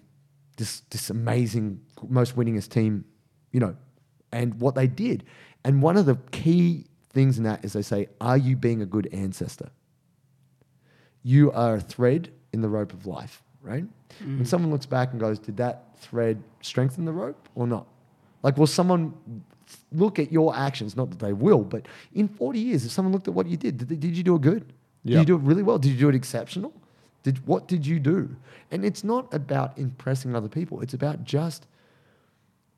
this, this amazing, most winningest team, you know, and what they did. And one of the key things in that is they say, Are you being a good ancestor? You are a thread in the rope of life, right? When mm. someone looks back and goes, Did that thread strengthen the rope or not? Like, will someone look at your actions? Not that they will, but in 40 years, if someone looked at what you did, did, they- did you do it good? Did you do it really well? Did you do it exceptional? Did, what did you do? And it's not about impressing other people, it's about just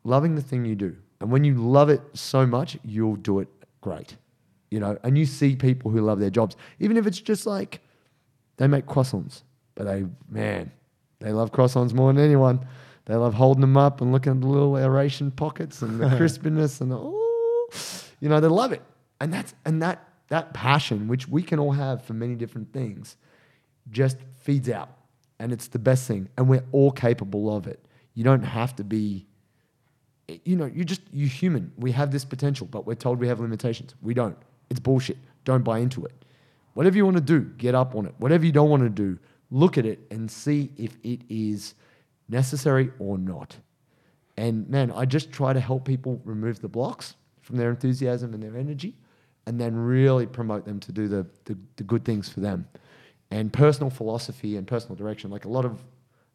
loving the thing you do. And when you love it so much, you'll do it great. You know, and you see people who love their jobs, even if it's just like they make croissants, but they, man, they love croissants more than anyone. They love holding them up and looking at the little aeration pockets and the crispiness and the, oh, you know, they love it. And that's, and that, that passion, which we can all have for many different things, just feeds out. And it's the best thing. And we're all capable of it. You don't have to be you know, you just you human. We have this potential, but we're told we have limitations. We don't. It's bullshit. Don't buy into it. Whatever you want to do, get up on it. Whatever you don't want to do, look at it and see if it is necessary or not. And man, I just try to help people remove the blocks from their enthusiasm and their energy, and then really promote them to do the, the, the good things for them. And personal philosophy and personal direction, like a lot of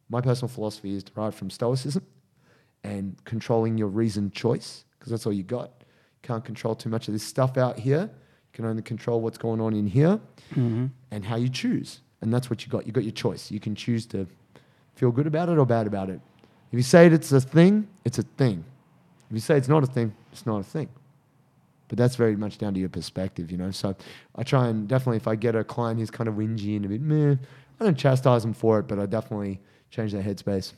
my personal philosophy is derived from Stoicism and controlling your reasoned choice, because that's all you got. Can't control too much of this stuff out here. You can only control what's going on in here mm-hmm. and how you choose. And that's what you got. You got your choice. You can choose to feel good about it or bad about it. If you say it's a thing, it's a thing. If you say it's not a thing, it's not a thing. But that's very much down to your perspective, you know. So I try and definitely, if I get a client who's kind of whingy and a bit meh, I don't chastise them for it, but I definitely change their headspace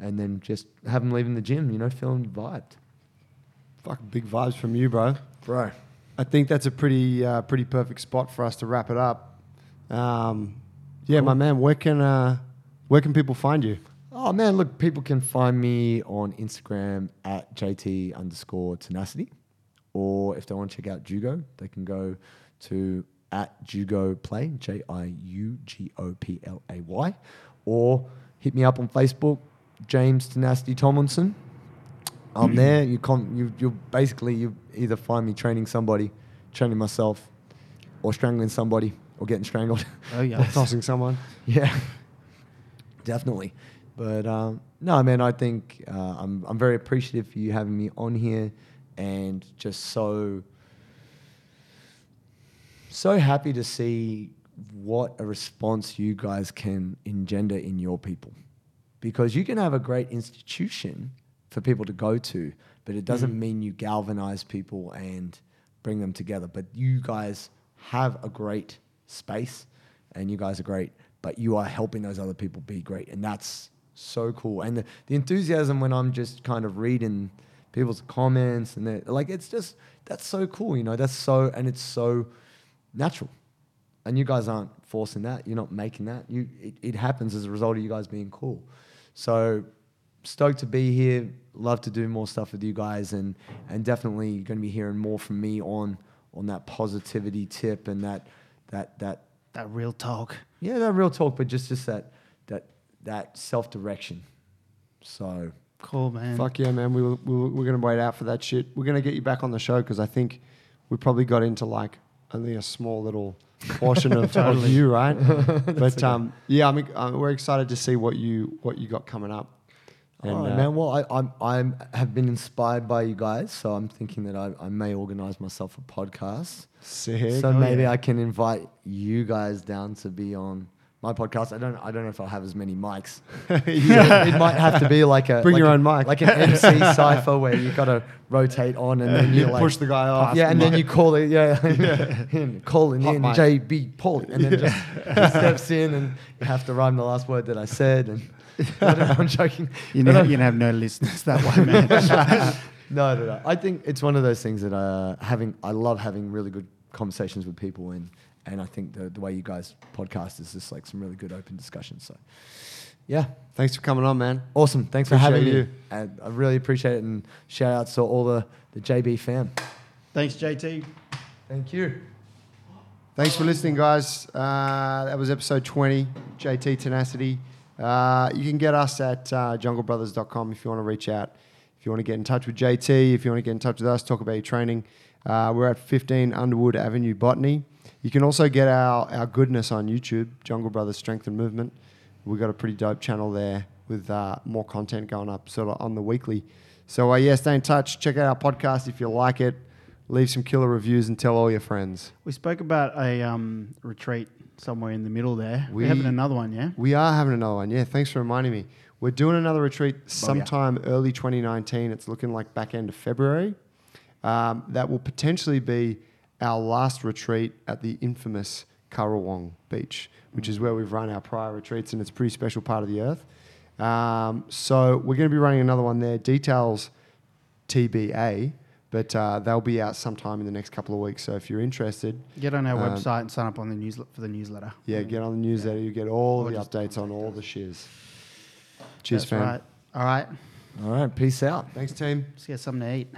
and then just have them leaving the gym, you know, feeling vibed. Fucking big vibes from you, bro. Bro. I think that's a pretty uh, pretty perfect spot for us to wrap it up. Um, yeah, my man. Where can uh, where can people find you? Oh man, look, people can find me on Instagram at JT underscore tenacity. Or if they want to check out Jiugo, they can go to at Jiugo Play, J I U G O P L A Y. Or hit me up on Facebook, James Tenacity Tomlinson. I'm there. You com- you you basically you either find me training somebody, training myself, or strangling somebody, or getting strangled. Oh yeah. Tossing someone. Yeah, definitely. But um, no, man, I think uh, I'm I'm very appreciative for you having me on here, and just so so happy to see what a response you guys can engender in your people, because you can have a great institution for people to go to, but it doesn't mean you galvanize people and bring them together. But you guys have a great space and you guys are great, but you are helping those other people be great. And that's so cool. And the, the enthusiasm when I'm just kind of reading people's comments and like, it's just, that's so cool, you know, that's so, and it's so natural. And you guys aren't forcing that. You're not making that. You, it, it happens as a result of you guys being cool. So stoked to be here. Love to do more stuff with you guys, and and definitely going to be hearing more from me on on that positivity tip and that that that That real talk. yeah that real talk, but just just that that that self direction. So Cool, man. Fuck yeah, man. We were, we were, we're going to wait out for that shit. We're going to get you back on the show because I think we probably got into like only a small little portion of, of you, right? but um, yeah, I'm, uh, we're excited to see what you what you got coming up. And, All right, uh, man. Well, I, I'm I'm have been inspired by you guys, so I'm thinking that I, I may organize myself a podcast. Sick. So Oh, maybe yeah. I can invite you guys down to be on my podcast. I don't I don't know if I'll have as many mics. Yeah. it might have to be like a Bring like your a- own mic. like an MC cipher where you've got to rotate on and then you like push the guy off. yeah, and then you call it, yeah, calling Hot in mic. JB Paul, and then just he steps in, and you have to rhyme the last word that I said, and I I'm joking. You're going to have no listeners that way, man. no, no, no. I think it's one of those things that uh, having. I love having really good conversations with people, and and I think the the way you guys podcast is just like some really good open discussions. So, Yeah. Thanks for coming on, man. Awesome. Thanks for having you. me. And I really appreciate it. And shout out to all the, the JB fam. Thanks, JT. Thank you. Thanks for listening, guys. Uh, that was episode 20, JT Tenacity. Uh, you can get us at uh, junglebrothers.com if you want to reach out. If you want to get in touch with JT, if you want to get in touch with us, talk about your training. Uh, we're at 15 Underwood Avenue, Botany. You can also get our, our goodness on YouTube, Jungle Brothers Strength and Movement. We've got a pretty dope channel there with uh, more content going up sort of on the weekly. So, uh, yeah, stay in touch. Check out our podcast if you like it. Leave some killer reviews and tell all your friends. We spoke about a um, retreat somewhere in the middle there. We- We're having another one, yeah? We are having another one. Yeah, thanks for reminding me. We're doing another retreat sometime early 2019. It's looking like back end of February. Um, that will potentially be our last retreat at the infamous Currawong Beach, which is where we've run our prior retreats, and it's a pretty special part of the earth. Um, so we're going to be running another one there. Details TBA, but uh, they'll be out sometime in the next couple of weeks. So if you're interested, Get on our Um, website and sign up on the newslet for the newsletter. yeah, get on the newsletter. You get all Or the updates on all the shiz. Cheers, That's fam. right. All right. All right. Peace out. Thanks, team. Let's get something to eat.